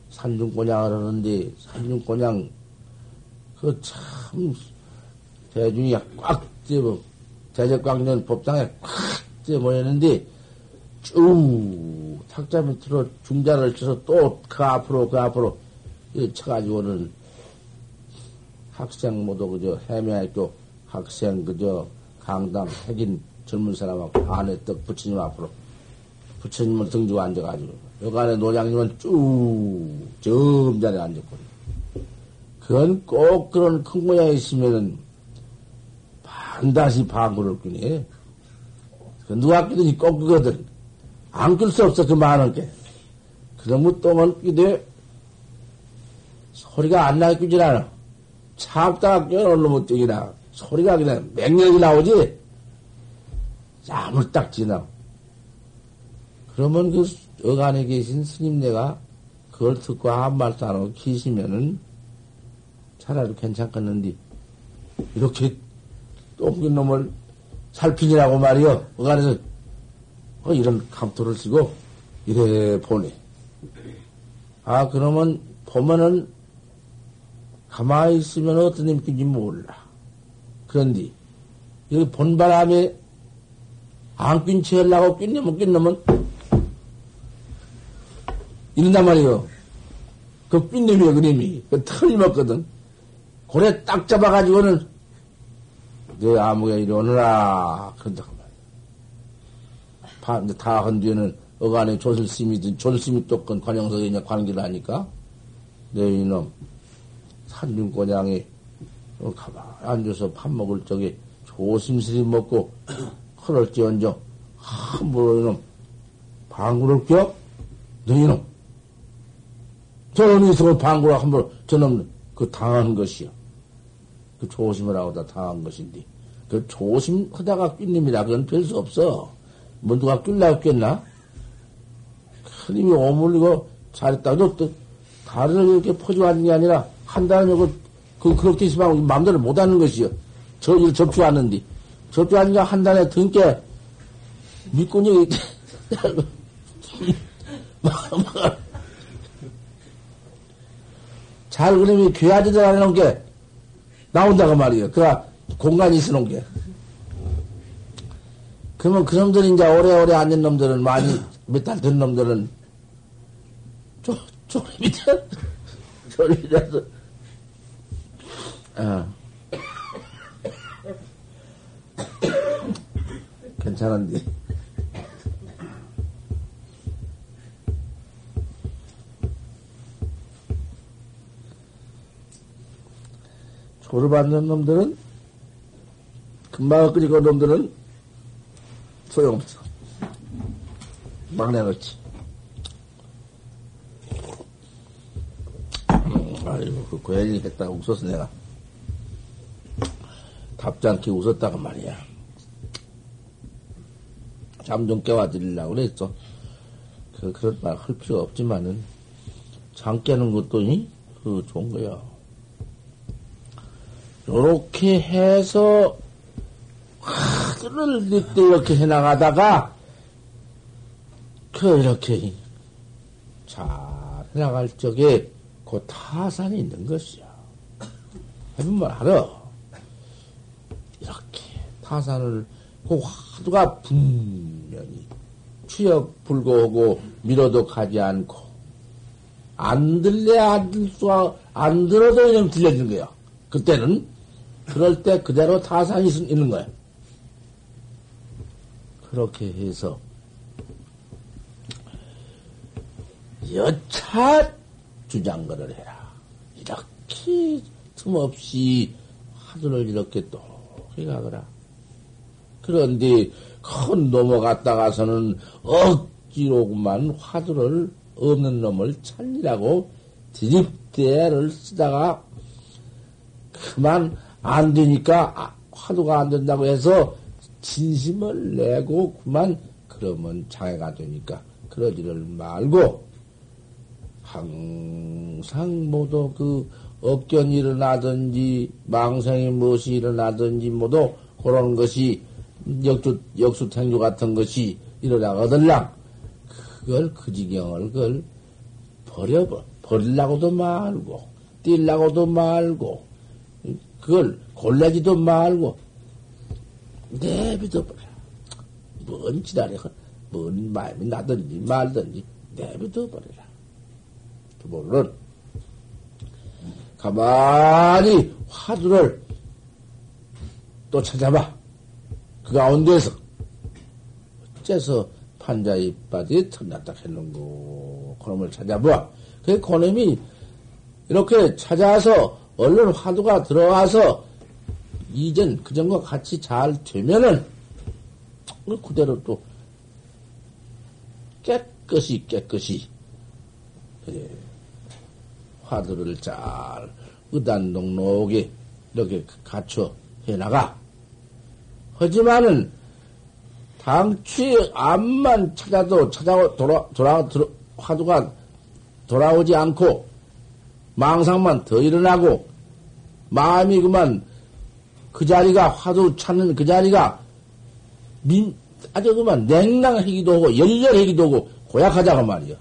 산중권양을 하는데, 산중권양, 그 참, 대중이 꽉 째고, 대적광년 법당에 꽉째 모였는데, 쭉 탁자 밑으로 중자를 쳐서 또 그 앞으로 그 앞으로 쳐가지고는 학생 모두 그저 해매학교 학생 그저 강당 핵인 젊은 사람하고 안에 떡 부처님 앞으로 부처님을 등지고 앉아가지고 여간에 노장님은 쭉 점자리에 앉았거든. 그건 꼭 그런 큰 모양이 있으면은 반드시 방구를 끄네. 그 누가 끼든지 꼭 그거든. 안 끌 수 없어, 그 많은 게. 그러면 똥을 끼되 소리가 안 나게 끼질 않아. 참다가 놈의 똥이나 소리가 그냥 맹렬히 나오지? 야물딱 지나. 그러면 그 어간에 계신 스님네가 그걸 듣고 한 말도 안 하고 키시면은 차라리 괜찮겠는데, 이렇게 똥낀 놈을 살피니라고 말이요. 어간에서 어, 이런 감토를 쓰고 이래 보니. 아, 그러면 보면은 가만히 있으면 어떤 느낌인지 몰라. 그런데 여기 본 바람에 안 낀 채 하려고 낀놈은 낀놈은 이런단 말이에요. 그 낀놈이에요, 그림이. 그 틀림없거든. 고래 딱 잡아가지고는 내 아무개 이리 오너라. 그런다. 다 한 뒤에는 어간에 조슬심이든 조슬심이 또건 관영석에 그냥 관계를 하니까 내 이놈 산중고장에 어, 가만 앉아서 밥 먹을 적에 조심스레 먹고 그럴지언정 함부로 이놈 방구를 껴? 너 이놈 저런 이성을 방구를 함부로 저놈 그 당한 것이요. 그 조심을 하고 다 당한 것인데 그 조심하다가 낀님이라 그건 별 수 없어. 뭐 누가 낄라고 꼈나? 큰 힘이 오물리고 잘했다고 또 다른 이렇게 퍼주하는 게 아니라 한다는 거 그, 그렇게 있으면 마음대로 못 하는 것이요. 저일 접주하는데. 접주하니까 한 달에 등께 밑군이 잘 그림이 귀하지도 않은 게 나온다고 말이에요. 그가 공간이 있어 놓은 게. 그러면 그 놈들이 이제 오래오래 앉은 놈들은 많이 몇 달 된 놈들은 쪼, 쪼림이 돼. 쪼림이 돼서 어. 괜찮은데. 조를 받는 놈들은 금방 끓이고 놈들은 소용없어. 막 내놓지. 음, 아이고, 그 고양이 했다가 웃었어, 내가. 답지 않게 웃었다고 말이야. 잠 좀 깨워드리려고 그랬어. 그, 그런 말 할 필요 없지만은, 잠 깨는 것도, 이? 그, 좋은 거야. 요렇게 해서, 하늘을 늦때 이렇게 해나가다가, 그, 이렇게, 잘 해나갈 적에, 그 타산이 있는 것이야. 해보면 알아. 타산을 그 화두가 분명히 추역 불고하고 밀어도 가지 않고 안 들래 안들 수가 안 들어도 그냥 들려지는 거야. 그때는 그럴 때 그대로 타산이 있는 거야. 그렇게 해서 여차 주장거를 해라. 이렇게 틈없이 화두를 이렇게 또 해가거라. 그런데 큰 넘어갔다가서는 억지로만 화두를 없는 놈을 찾으라고 드립대를 쓰다가 그만 안 되니까 아, 화두가 안 된다고 해서 진심을 내고 그만 그러면 장애가 되니까 그러지를 말고 항상 모두 그 억견이 일어나든지 망상이 무엇이 일어나든지 모두 그런 것이 역주, 역수탱주 같은 것이 일어나거들랑, 그걸, 그 지경을, 그걸 버려버, 버리려고도 말고, 뛸라고도 말고, 그걸 골라지도 말고, 내비둬 버려. 뭔 지랄이, 뭔 마음이 나든지 말든지, 내비둬 버려라. 두 번은 가만히 화두를 또 찾아봐. 그 가운데서 어째서 판자 이빨이 틈났다 했는고 그놈을 찾아보아. 그 그놈이 이렇게 찾아서 얼른 화두가 들어와서 이전 그전과 같이 잘 되면은 그대로 또 깨끗이 깨끗이 예, 화두를 잘 의단동록에 이렇게 갖춰 해나가. 하지만은 당취 암만 찾아도 찾아 돌아 돌아 돌아, 화두가 돌아오지 않고 망상만 더 일어나고 마음이 그만 그 자리가 화두 찾는 그 자리가 민 아주 그만 냉랭하기도 하고 열렬하기도 하고 고약하다고 말이야.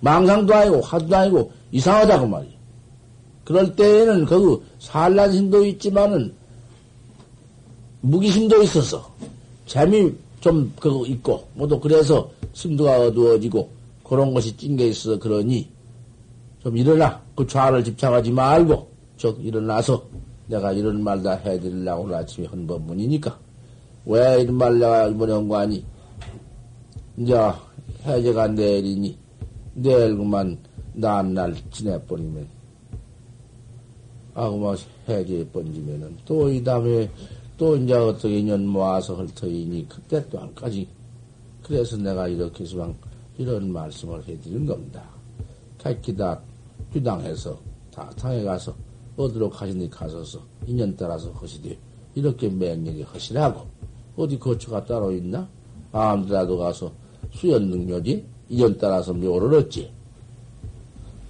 망상도 아니고 화두도 아니고 이상하다고 말이야. 그럴 때에는 그 산란심도 있지만은 무기심도 있어서 재미 좀 그거 있고 모두 그래서 심도가 어두워지고 그런 것이 찡겨 있어 그러니 좀 일어나 그 좌를 집착하지 말고 부쩍 일어나서 내가 이런 말 다 해드리려고 오늘 아침에 한 법문이니까 왜 이런 말 내가 이번에 한거 아니? 이제 해제가 내일이니 내일 그만 다음날 지내버리면 아 그만 해제 번지면은 또 이 다음에 또 이제 어떻게 년 모아서 할 터이니 그때 또 안까지 그래서 내가 이렇게 수방 이런 말씀을 해드린 겁니다. 각기다 규당해서 다 당에 가서 어디로 가시니 가서서 인연 따라서 하시되 이렇게 맹렬히 하시라고 어디 거처가 따로 있나? 아무데라도 가서 수연 능력이 인연 따라서 묘를 얻지.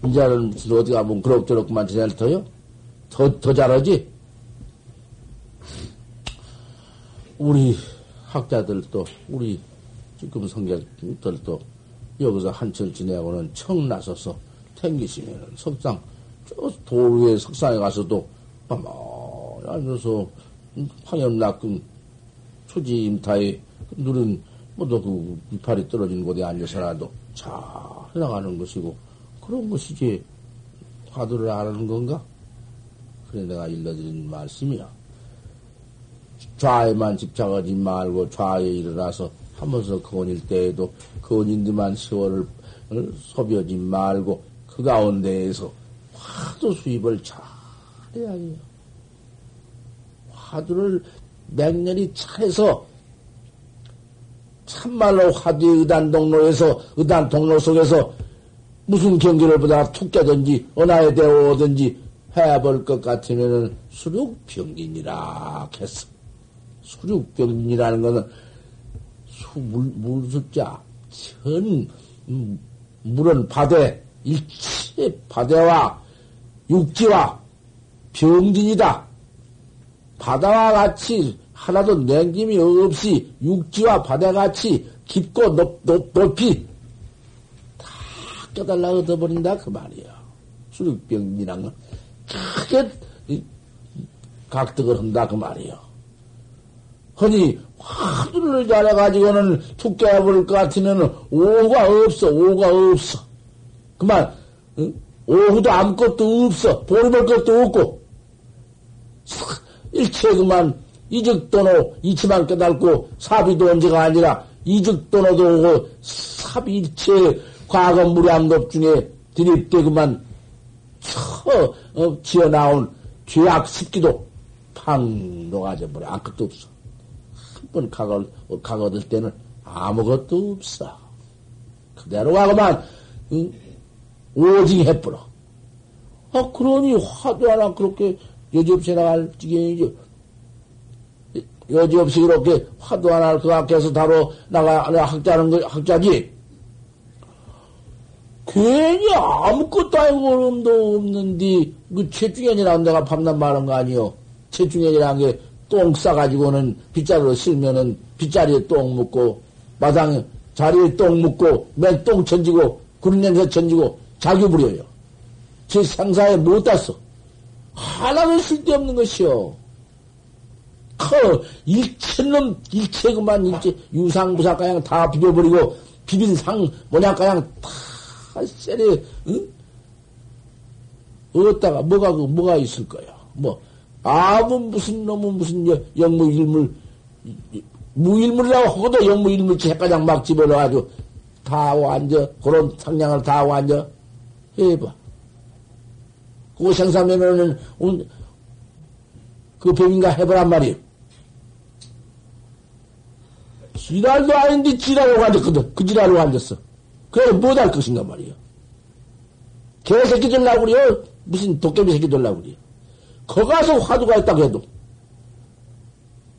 무슨 어디 가면 그럭저럭만 지낼 터요? 더, 더 잘하지? 우리 학자들도, 우리 지금 성자들도 여기서 한철 지내고는 청 나서서 탱기시면은 석상, 위에 석상에 가서도 아마 앉아서 황염 낚은 초지 임타에 누른 뭐도 그 이파리 떨어진 곳에 앉아서라도 잘 나가는 것이고 그런 것이지 화두를 알아는 건가? 그래 내가 일러드린 말씀이야. 좌에만 집착하지 말고 좌에 일어나서 하면서 건일 때에도 건인들만 세월을 소비하지 말고 그 가운데에서 화두 수입을 잘해야 해요. 화두를 맹렬히 잘해서 참말로 화두의 의단 동로에서 의단 동로 속에서 무슨 경기를 보다 툭 깨든지 은하에 대오든지 해볼 것 같으면은 수륙병진이라 했어. 수륙병진이라는 것은 수, 물, 물 숫자, 천, 음, 물은 바대, 일체 바대와 육지와 병진이다. 바다와 같이 하나도 냉김이 없이 육지와 바다같이 깊고 높, 높, 높이 다 깨달라 얻어버린다 그 말이야. 수륙병이란 건 크게 각득을 한다 그 말이야. 허니 화두를 잘해가지고는 툭 깨버릴 것 같으면 오가 없어 오가 없어. 그만 응? 오후도 아무것도 없어. 보리볼 것도 없고. 일체 그만 이적도노 이치만 깨달고 사비도 언제가 아니라 이적도노도 오고 사비 일체 과거 무량겁 중에 드립대 그만 쳐 어, 지어 나온 죄악 습기도 팡 녹아져 버려. 아무것도 없어. 한번 가거 가거들 때는 아무것도 없어. 그대로 가고만 응? 오징 해버려 아 그러니 화도 하나 그렇게 여지없이 나갈 지경이죠 여지없이 그렇게 화도 하나를 그 앞에서 다로 나가, 학자는 거, 학자지. 괜히 아무것도 아니고 얼음도 없는데, 그 최중현이라는 내가 밤낮 말한 거 아니요. 최중현이라는 게 똥 싸가지고는 빗자루로 쓸면은 빗자리에 똥 묻고, 마당 자리에 똥 묻고, 맨 똥 천지고, 구린 냄새 천지고, 자기 부려요. 제 상사에 못 땄어. 하나도 쓸데없는 것이요. 커, 일체놈, 일체 그만, 일체, 유상부사 가양 다 비벼버리고, 비빈 상, 뭐냐 가양 다 세례, 응? 어디다가, 뭐가, 그, 뭐가 있을 거야. 뭐, 아무 무슨 놈은 무슨 영무 일물, 무일물이라고 하고도 영무 일물치 핵가장 막 집어넣어가지고, 다 완저, 그런 상냥을 다 완저, 해봐. 그 생사면은, 그 병인가 해보란 말이에요. 지랄도 아닌데 지랄하고 앉았거든. 그 지랄하고 앉았어. 그래, 못할 것인가 말이야. 개새끼 들라고 그래요? 무슨 도깨비 새끼 들라고 그래요? 거 가서 화두가 있다고 해도,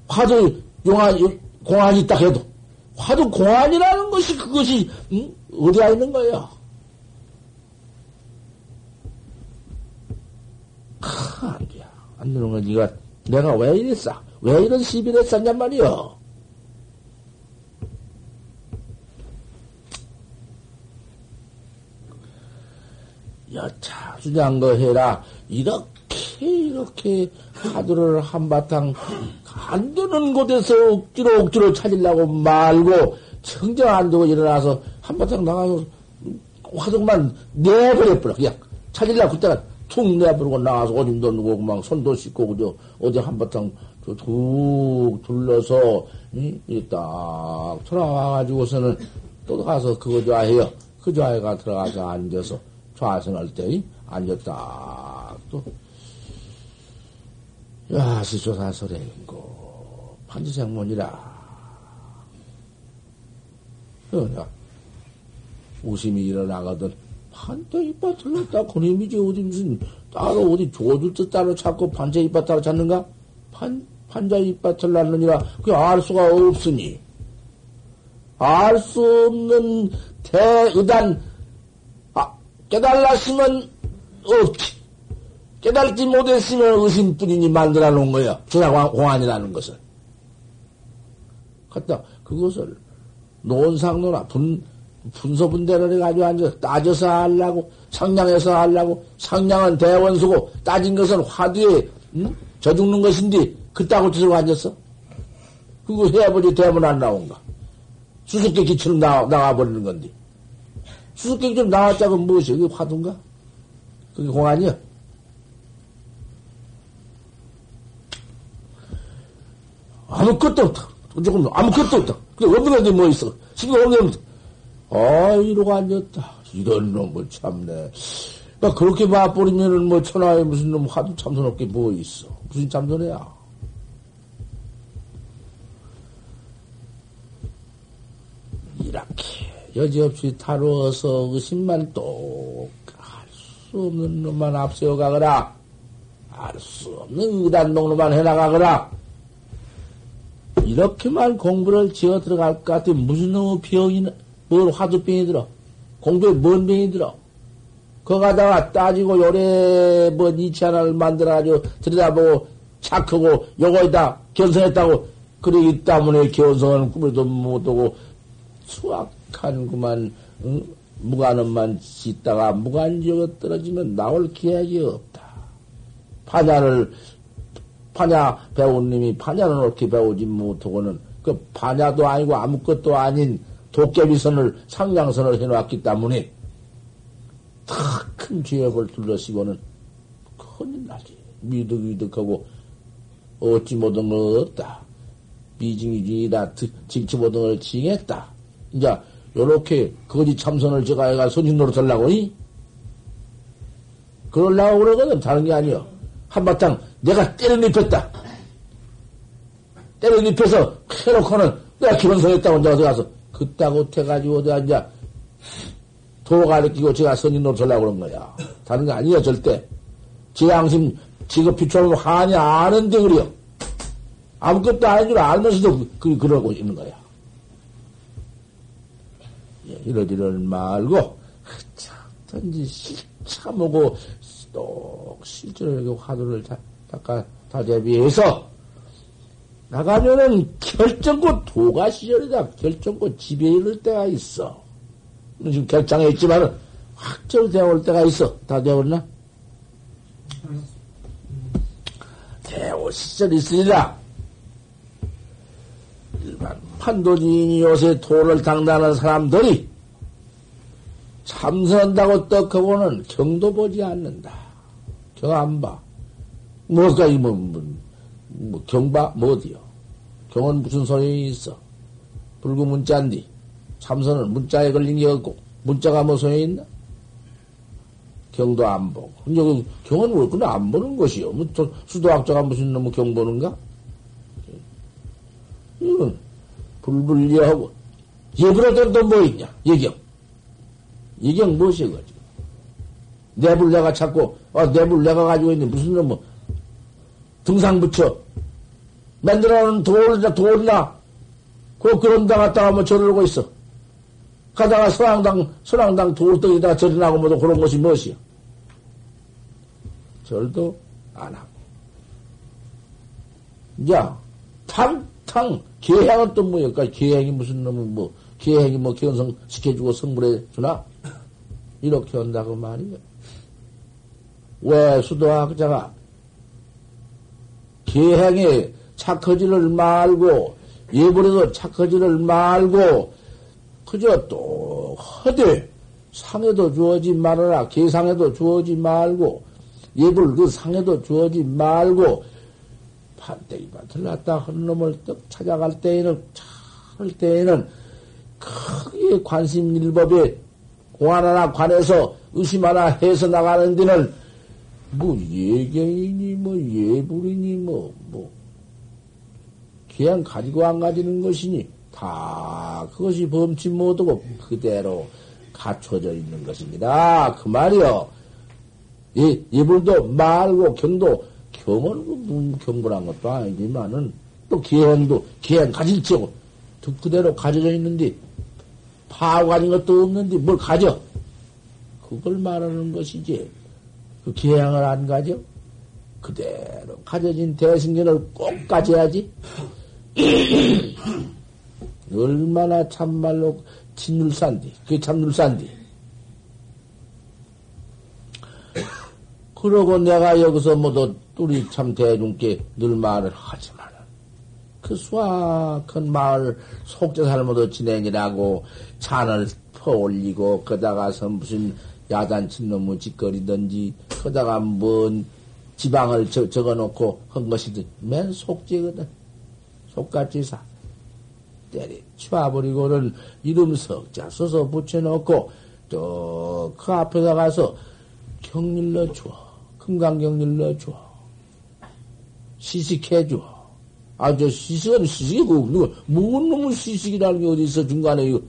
화두 용안, 공안이 있다 고 해도, 화두 공안이라는 것이 그것이, 응? 어디가 있는 거야? 안 돼. 안 되는 건 네가, 내가 왜 이랬어? 왜 이런 시비를 했었냔 말이야? 여차 주장거 해라. 이렇게 이렇게 하두를 한바탕 안 되는 곳에서 억지로 억지로 찾으려고 말고 청정 안 되고 일어나서 한바탕 나가서 화두만 내버려버려. 그냥 찾으려고 그때가 툭 내부르고 나가서 오줌도 누고 막 손도 씻고 그저 어디 한바탕 툭 둘러서 이딱 돌아와가지고서는 또 가서 그거 좋아해요. 그 좌에가 들어가서 앉아서 좌선할 때 앉았다 또. 야시조사설행고 판지생문이라. 그러냐 우심이 일어나거든 판자 이빨 틀렸다 그놈이지 어디 무슨 따로 어디 조줄 듯 따로 찾고 판자 이빨 따로 찾는가? 판 판자 이빨 틀렸느니라. 그게 알 수가 없으니. 알 수 없는 대의단 아, 깨달았으면 없지. 깨달지 못했으면 의심뿐이니 만들어 놓은 거야. 주나공안이라는 것을. 갖다 그것을 논상노나 분, 분소분대를 해가지고 앉아 따져서 하려고, 상냥해서 하려고, 상냥은 대원수고, 따진 것은 화두에, 응? 저 죽는 것인데, 그따구 짓을 앉았어? 그거 해야버리 대문 안 나온가? 수수께끼 기처럼 나와, 나와버리는 건데. 수수께끼 좀 나왔자고 무엇이, 그게 화두인가? 그게 공안이야? 아무것도 없다. 조금 아무것도 없다. 근데 없는 게뭐 있어? 지금 없는 게 아, 이러고 앉았다. 이런 놈을 참네. 그 그렇게 봐버리면은 뭐 천하에 무슨 놈 화두 참선 없게 뭐 있어. 무슨 참선이야. 이렇게 여지없이 다루어서 의심만 또할수 없는 놈만 앞세워 가거라. 알 수 없는 의단 놈만 해나가거라. 이렇게만 공부를 지어 들어갈 것 같아. 무슨 놈의 병이, 뭘 화두병이 들어? 공부에 뭔 병이 들어? 거 가다가 따지고 요래 뭐 니치 하나를 만들어가지고 들여다보고 착하고 요거에다 견성했다고 그러기 때문에 견성은 꿈에도 못하고 수악한 그만 응? 무관음만 짓다가 무관지역에 떨어지면 나올 기약이 없다. 파자를 파냐 배운 님이 파냐는 어떻게 배우지 못하고는 그 파냐도 아니고 아무것도 아닌 도깨비선을 상냥선을 해놓았기 때문에 더큰 죄업을 둘러시고는 큰일 나지. 미득미득하고 어찌 못한 건 없다. 미징이징이다. 징치 못한 걸 징했다. 이제 요렇게 거짓 참선을 제가 해가 손님 노릇하려고 이? 그러려고 그러거든. 다른 게 아니여. 한바탕 내가 때려 눕혔다. 때려 눕혀서 해놓고는 내가 기본성했다고 혼자 어디 가서 그따고 태가지고 어디 앉아 도 가르치고 제가 선인 노릇하려고 그런 거야. 다른 게 아니야 절대. 제 양심 지금 비춰보면 하니 아는데 그래요. 아무것도 아닌 줄 알면서도 그, 그러고 있는 거야. 예, 이러지를 말고 든지 참하고 또 이렇게 화두를 닦아 다재비해서 나가면은 결정코 도가 시절이다. 결정코 집에 이를 때가 있어. 지금 결장에 있지만은 확정되어 올 때가 있어. 다 되었나? 대오 시절 있으리라. 일반 판도지인이 요새 도를 당당하는 사람들이 참선한다고 떡하고는 경도 보지 않는다. 경 안 봐. 뭐가, 이, 뭐, 뭐, 뭐, 경봐? 뭐 어디요? 경은 무슨 소용이 있어? 불구 문자인데, 참선은 문자에 걸린 게 없고, 문자가 뭐 소용이 있나? 경도 안 보고. 근데 그 경은 왜 그나 안 보는 것이요? 뭐, 수도학자가 무슨 놈의 경 보는가? 이건, 불불리하고, 예불할 때는 뭐 있냐? 예경. 예경 무엇이야, 그지? 내불 내가 찾고, 아, 내불 내가 가지고 있는 무슨 놈, 뭐, 등상 붙여. 만들어 놓은 돌이나 돌이나, 그, 그런 데 갔다가 뭐 절을 있어. 가다가 서랑당, 서랑당 돌덩이다가 절이 나고 뭐도 그런 것이 무엇이야? 절도 안 하고. 야, 탕탕, 계행은 또 뭐야? 계행이 무슨 놈은 뭐, 계행이 뭐 견성 시켜주고 선물해 주나? 이렇게 한다고 말이야. 왜 수도학자가 계행에 착하지를 말고 예불에도 착하지를 말고 그저 또 허대 상에도 주어지 말아라 계상에도 주어지 말고 예불 그 상에도 주어지 말고 판때기 밭을 놨다 한 놈을 떡 찾아갈 때에는 찰 때에는 크게 관심 일법에 공안 하나 관해서 의심 하나 해서 나가는 데는 뭐 예경이니 뭐 예불이니 뭐뭐 뭐 그냥 가지고 안 가지는 것이니 다 그것이 범치 못하고 그대로 갖춰져 있는 것입니다. 그 말이요. 예, 예불도 말고 경도 경은 그 경불한 것도 아니지만은 또 기행도 기행 가질지고 그대로 가져져 있는데 가진 것도 없는데 뭘 가져? 그걸 말하는 것이지. 그 기행을 안 가져? 그대로 가져진 대승견을 꼭 가져야지. 얼마나 참말로 진율산디, 그게 참율산디. 그러고 내가 여기서 모두 우리 참 대중께 늘 말을 하지만, 그 수확한 마을 속죄사를 모두 진행이라고 찬을 퍼올리고, 거다가서 무슨 야단친 놈의 짓거리든지, 거다가 뭔 지방을 적, 적어놓고 한 것이든, 맨 속죄거든. 속가지사. 때리 쳐버리고는 이름 석자 써서 붙여놓고 또 그 앞에다 가서 경일 넣줘 금강경일 넣줘 시식해 줘. 아, 저 시식은 시식이고, 누가, 뭔 놈의 시식이라는 게 어디 있어, 중간에 이거.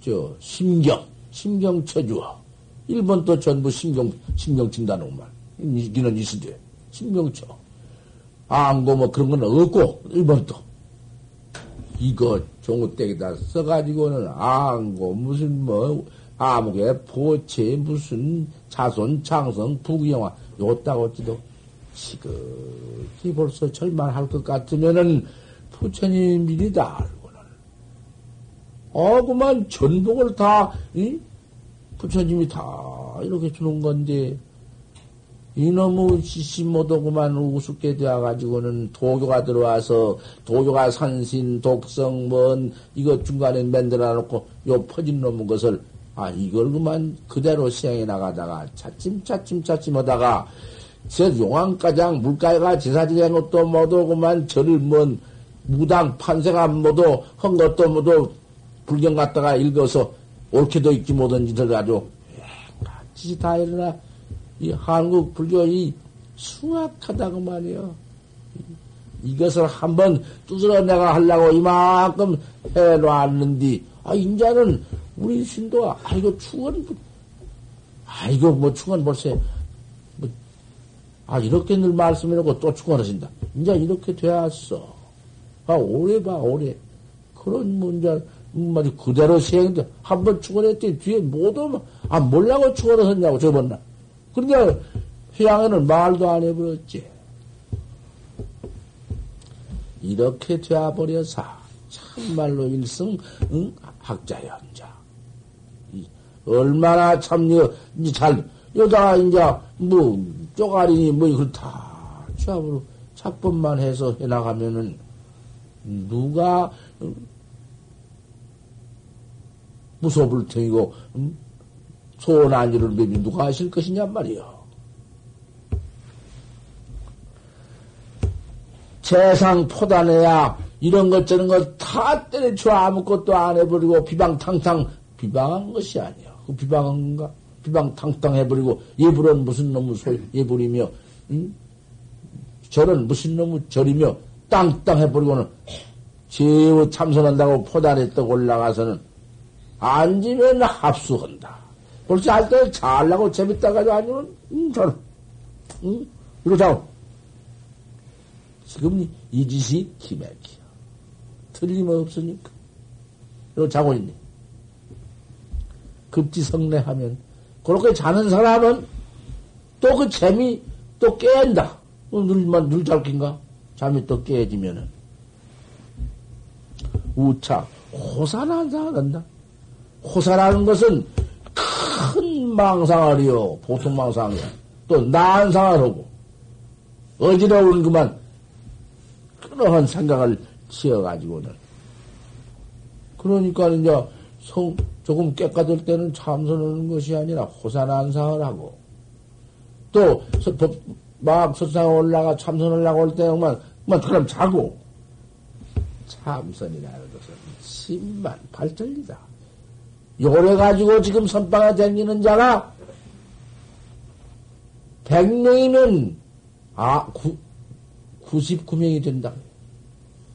저, 심경, 심경 쳐주어. 일본 또 전부 심경, 심경 친다는 말. 이기는 있으되. 심경 쳐. 안고 뭐 그런 건 없고, 일본도. 이거 종우댁에다 써가지고는 안고 무슨 뭐, 아무개 보채 무슨 자손 창성 부귀영화 요따고지도 시극히 벌써 절만할 것 같으면은 부처님 미리 다 알고는 어 그만 전복을 다 이? 부처님이 다 이렇게 주는 건데 이놈의 시시 못오고만 우습게 되어가지고는 도교가 들어와서 도교가 산신, 독성, 뭔, 이거 중간에 만들어 놓고 요 퍼진 놈의 것을, 아, 이걸 그만 그대로 시행해 나가다가 차츰, 차츰, 차츰 하다가, 저 용왕가장 물가가 제사지된 것도 그만 저를 뭔, 무당 판세가 모두 한 것도 모두 불경 갖다가 읽어서 옳게도 읽지 못한 짓을 가지고, 같이 다 일어나. 이 한국 불교 이 숭악하다고 말이요. 이것을 한번 두드러 내가 하려고 이만큼 해놓았는데, 아, 인자는 우리 신도가, 아, 이거 충원, 아, 이거 뭐 충원 벌써, 뭐, 아, 이렇게 늘 말씀해놓고 또 충원하신다. 인자 이렇게 되었어. 아, 오래 봐, 오래. 그런 문제, 말이 그대로 시행돼. 한번 충원했더니 뒤에 모두, 아, 몰라고 충원을 했냐고, 저번 날. 그러니까 회양에는 말도 안 해버렸지. 이렇게 되어버려서 참말로 일승 응? 학자연자. 얼마나 참, 이제 잘, 여자, 이제, 뭐, 쪼가리니, 뭐, 이걸 다, 취합으로 작품만 해서 해나가면은, 누가, 무소불 테이고, 응? 소원 안주를 매비 누가 하실 것이냐 말이요. 세상 포단해야 이런 것 저런 것 다 때려쳐 아무것도 안 해버리고 비방탕탕 비방한 것이 아니야. 그 비방한가? 비방탕탕 해버리고 예불은 무슨 놈의 소 예불이며 응? 절은 무슨 놈의 절이며 땅땅 해버리고는 제우 참선한다고 포단했다고 올라가서는 앉으면 합수한다. 벌써 할때 잘나고 재밌다가도 아니면, 음, 저는, 음, 이러자고. 지금 이 짓이 기맥이야. 틀림없으니까. 이러고 자고 있네. 급지성례하면, 그렇게 자는 사람은 또 그 재미 또 깨인다. 어, 늘만, 늘잘 낀가? 잠이 또 깨지면은. 우차, 호산한다 한다. 호산하는 것은 큰 망상을이요. 보통 망상이야. 또 난상을 하고 어지러운 그만 그러한 생각을 지어가지고는 그러니까 이제 성 조금 깨끗할 때는 참선하는 것이 아니라 호산한상을 하고 또, 막 서상 올라가, 참선 올라올 때, 그만, 그만, 그럼 자고. 참선이라는 것은 심만 발전이다. 요래 가지고 지금 선방에 다니는 자가 100명이면, 아, 구, 99명이 된다.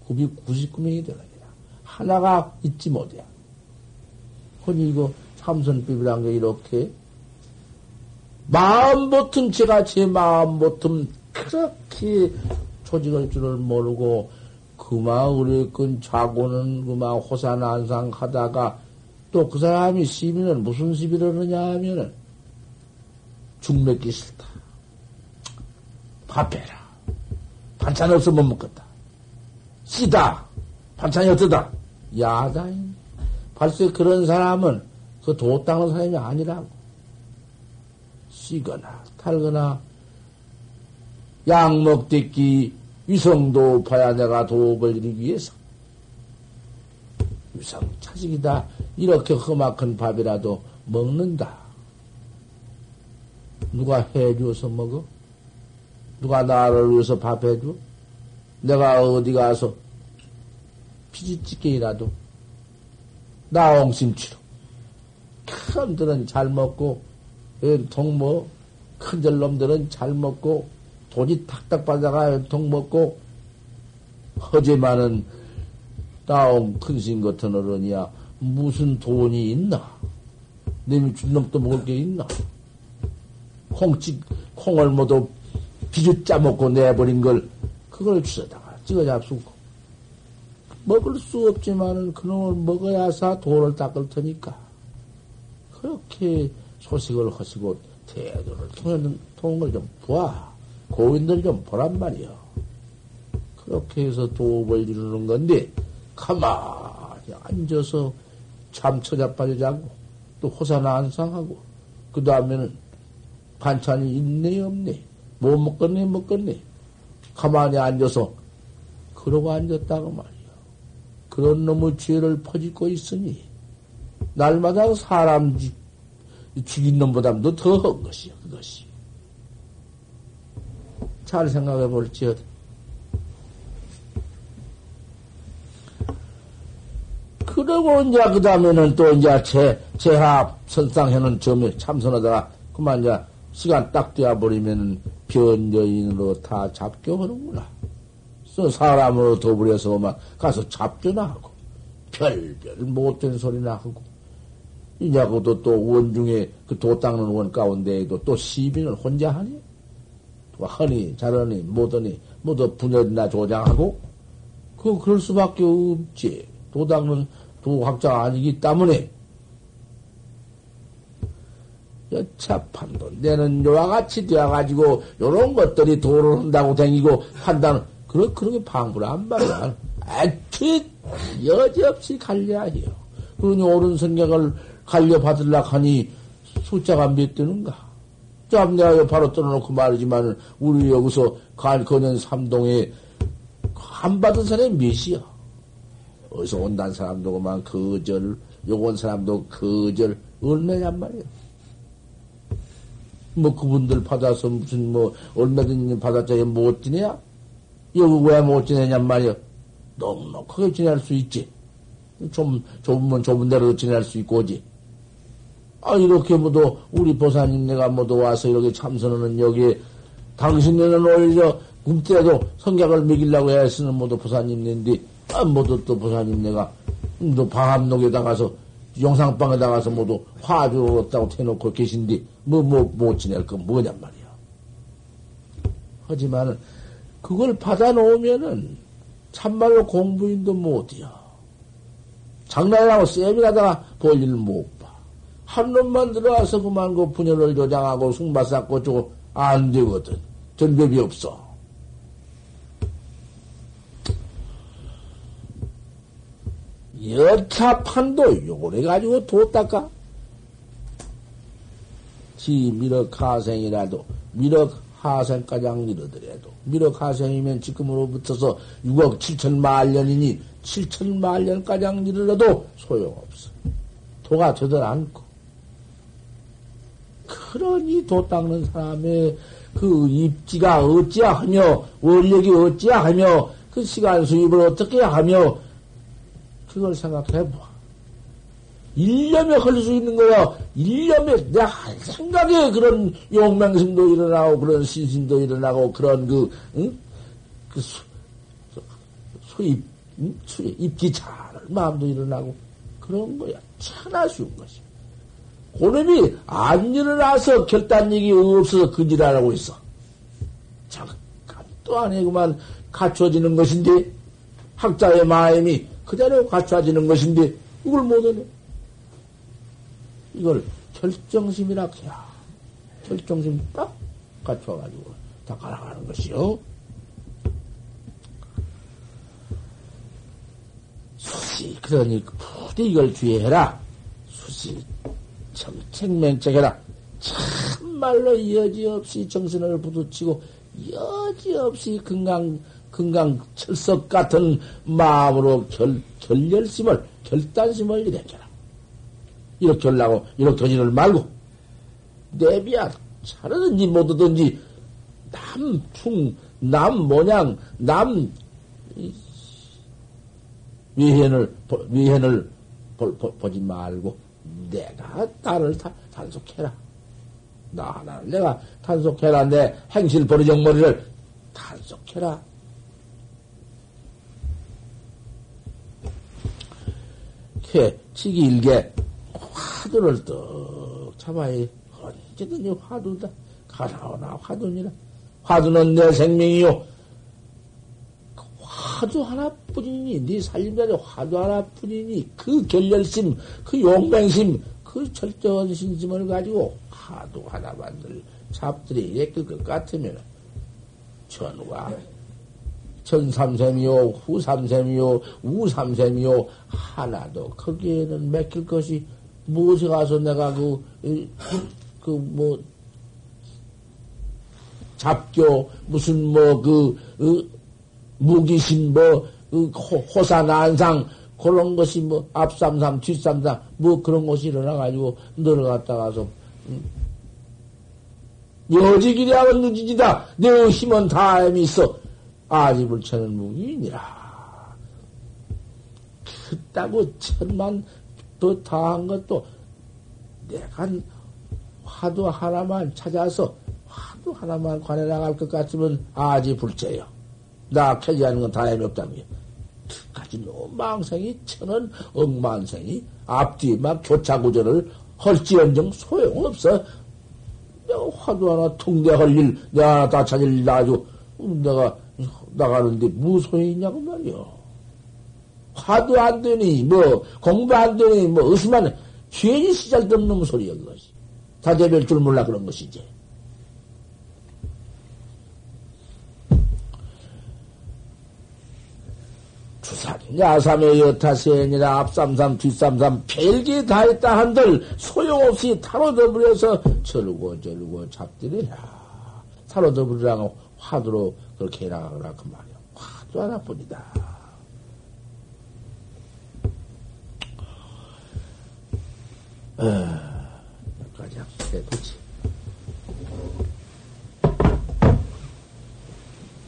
99명이 되는 거다. 하나가 잊지 못해. 흔히 이거 참선법이란 게 이렇게 마음 보틈 제가 제 마음 보틈 그렇게 조직할 줄을 모르고 그마 우리끈 자고는 그마 호산안상 하다가 또 그 사람이 시비는 무슨 시비를 하느냐 하면은 죽 먹기 싫다. 밥 해라. 반찬 없으면 못 먹겠다. 쓰다. 반찬이 어떠다. 야다인. 벌써 그런 사람은 그도 닦는 사람이 아니라고. 쓰거나 탈거나 약 먹듣기 위성도 봐야 내가 도업을 이루기 위해서 위성 차식이다 이렇게 험악한 밥이라도 먹는다. 누가 해줘서 먹어? 누가 나를 위해서 밥 해줘? 내가 어디 가서 피지찌개이라도 나옹심치로 큰들은 잘 먹고 통뭐 큰절 놈들은 잘 먹고 돈이 탁탁 받아가 통 먹고 허지만은 나옹 큰신 같은 어른이야 무슨 돈이 있나? 내미 준 놈도 먹을 게 있나? 콩찍 콩을 모두 비주 짜먹고 내버린 걸 그걸 주워다가 찍어 잡수고 먹을 수 없지만은 그놈을 먹어야사 돈을 닦을 테니까 그렇게 소식을 하시고 태도를 통하는 통을 좀 봐. 고인들 좀 보란 말이요. 그렇게 해서 도업을 이루는 건데 가만히 앉아서 참 처자빠져 자고 또 호사나 안상하고 그 다음에는 반찬이 있네 없네 뭐 먹겠네 먹겠네 가만히 앉아서 그러고 앉았다고 말이요. 그런 놈의 죄를 퍼짓고 있으니 날마다 사람 죽인 놈보다도 더한 것이요, 그것이. 잘 생각해 볼지어다. 그러고 이제 그 다음에는 또 이제 제, 제합 선상해는 점에 참선하다가 그만 이제 시간 딱 되어버리면 변여인으로 다 잡교하는구나. 사람으로 더불어서만 가서 잡교나 하고 별별 못된 소리나 하고 이냐고도 또 원중에 그 도 닦는 원 가운데에도 또 시비를 혼자 하니? 또 하니, 잘하니, 못하니, 모두 분열이나 조장하고? 그, 그럴 수밖에 없지. 도 닦는 도학자가 아니기 때문에. 여차판도 내는 요와 같이 되어가지고, 요런 것들이 도를 한다고 다니고 판단, 그런, 그런 게 방부란 말이야. 애초에 여지없이 갈려야 해요. 그러니 옳은 성격을 갈려 받으려 하니 숫자가 몇 되는가? 참 내가 바로 떠놓고 말이지만 우리 여기서 갈거년 삼동에 한 받은 사람이 몇이야? 어디서 온다는 사람도 그만 거절, 요건 사람도 거절, 얼마냔 말이야. 뭐 그분들 받아서 무슨 뭐 얼마든지 받았자에 못 지내야? 여기 왜 못 지내냔 말이야. 넉넉하게 지낼 수 있지. 좀 좁으면 좁은 대로 지낼 수 있고 오지. 아, 이렇게 모두 우리 보사님 네가 모두 와서 이렇게 참선하는 여기에 당신네는 오히려 굶더라도 성격을 먹이려고 애쓰는 모두 보사님 네인데, 아, 모두 또 보사님네가 또 방암록에 다 가서 영상방에 다 가서 모두 화주로 없다고 해놓고 계신데, 뭐, 뭐, 못 지낼 건 뭐냔 말이야. 하지만은, 그걸 받아놓으면은, 참말로 공부인도 못이야. 장난이라고 쌤이라다가 볼일 못한 놈만 들어와서 그만 그 분열을 조장하고 숭바 쌓고 저거 안 되거든. 전법이 없어. 여차 판도 요래 가지고 도 닦아. 지 미륵 하생이라도 미륵 하생가장 이르더라도 미륵 하생이면 지금으로부터서 6억 7천만 년이니 7천만 년가장 이르러도 소용없어. 도가 되들 않고 그러니 도 닦는 사람의 그 입지가 어찌하며 원력이 어찌하며 그 시간 수입을 어떻게 하며 그걸 생각해 봐. 일념에 걸릴 수 있는 거야. 일념에 내 생각에 그런 용맹심도 일어나고 그런 신심도 일어나고 그런 그, 응? 그 수, 수입, 응? 수입, 입기 잘 마음도 일어나고 그런 거야. 천하 쉬운 것이. 고놈이 안 일어나서 결단력이 없어서 그지랄하고 있어. 잠깐도 아니구만 갖춰지는 것인데, 학자의 마음이 그대로 갖춰지는 것인데, 이걸 못하네. 이걸 결정심이라 해야. 결정심 딱 갖춰가지고 다 가라가는 것이요. 수시, 그러니 부디 이걸 주의해라. 수시, 정책맹책해라. 참말로 여지없이 정신을 부딪히고 여지없이 건강, 건강 철석 같은 마음으로 결, 결렬심을, 결단심을 일으켜라. 이렇게 하려고, 이렇게 하지를 말고, 내비야, 차르든지 못하든지, 남, 충, 남, 모양, 남, 위hen을, 위hen을 보, 보, 보지 말고, 내가 나를 다, 단속해라. 나 하나를 내가 단속해라. 내 행실 버리정머리를 단속해라. 그, 치기 일개 화두를 떡 잡아야 언제든지 화두다. 가나오나 화두니라. 화두는 내 생명이요. 그 화두 하나뿐이니, 네 살림자리 화두 하나뿐이니, 그 결렬심, 그 용맹심, 그 철저한 신심을 가지고 화두 하나 만들 잡들이 이랬을 것 같으면, 전우가 전삼샘이요, 후삼샘이요, 우삼샘이요, 하나도 거기에는 맡길 것이 무엇에 가서 내가 그, 그, 뭐, 잡교, 무슨 뭐, 그, 그 무기심, 뭐, 그 호사난상, 그런 것이 뭐, 앞삼삼, 뒷삼삼, 뭐 그런 것이 일어나가지고, 너를 갖다 가서, 음, 여지기리 하면 늦지다. 내 힘은 다함이 있어. 아지불체는 무기이니라. 그따고 천만 더 다한 것도 내가 화두 하나만 찾아서 화두 하나만 관해 나갈 것 같으면 아지불체요. 나 캐지하는 건 다함이 없다며. 가지 너무 망생이 천원 억만생이 앞뒤 막 교차구전을 헐지언정 소용없어. 내가 화두 하나 통대 헐일 내가 다 찾을 일 아주 내가 나가는데 무소용이 있냐고 말이요. 화도 안 되니, 뭐, 공부 안 되니, 뭐, 의심만, 괜히 시잘도 없는 소리야, 그것이. 다 대별 줄 몰라 그런 것이지. 주산, 야삼의 여타세니라 앞삼삼, 뒷삼삼, 별게 다 했다 한들 소용없이 타로 더불여서 저르고 저르고 잡들이라. 타로 더불이라고 화두로 그렇게 해나가라 그 말이야. 화두 하나뿐이다. 어, 여기까지 해, 그치.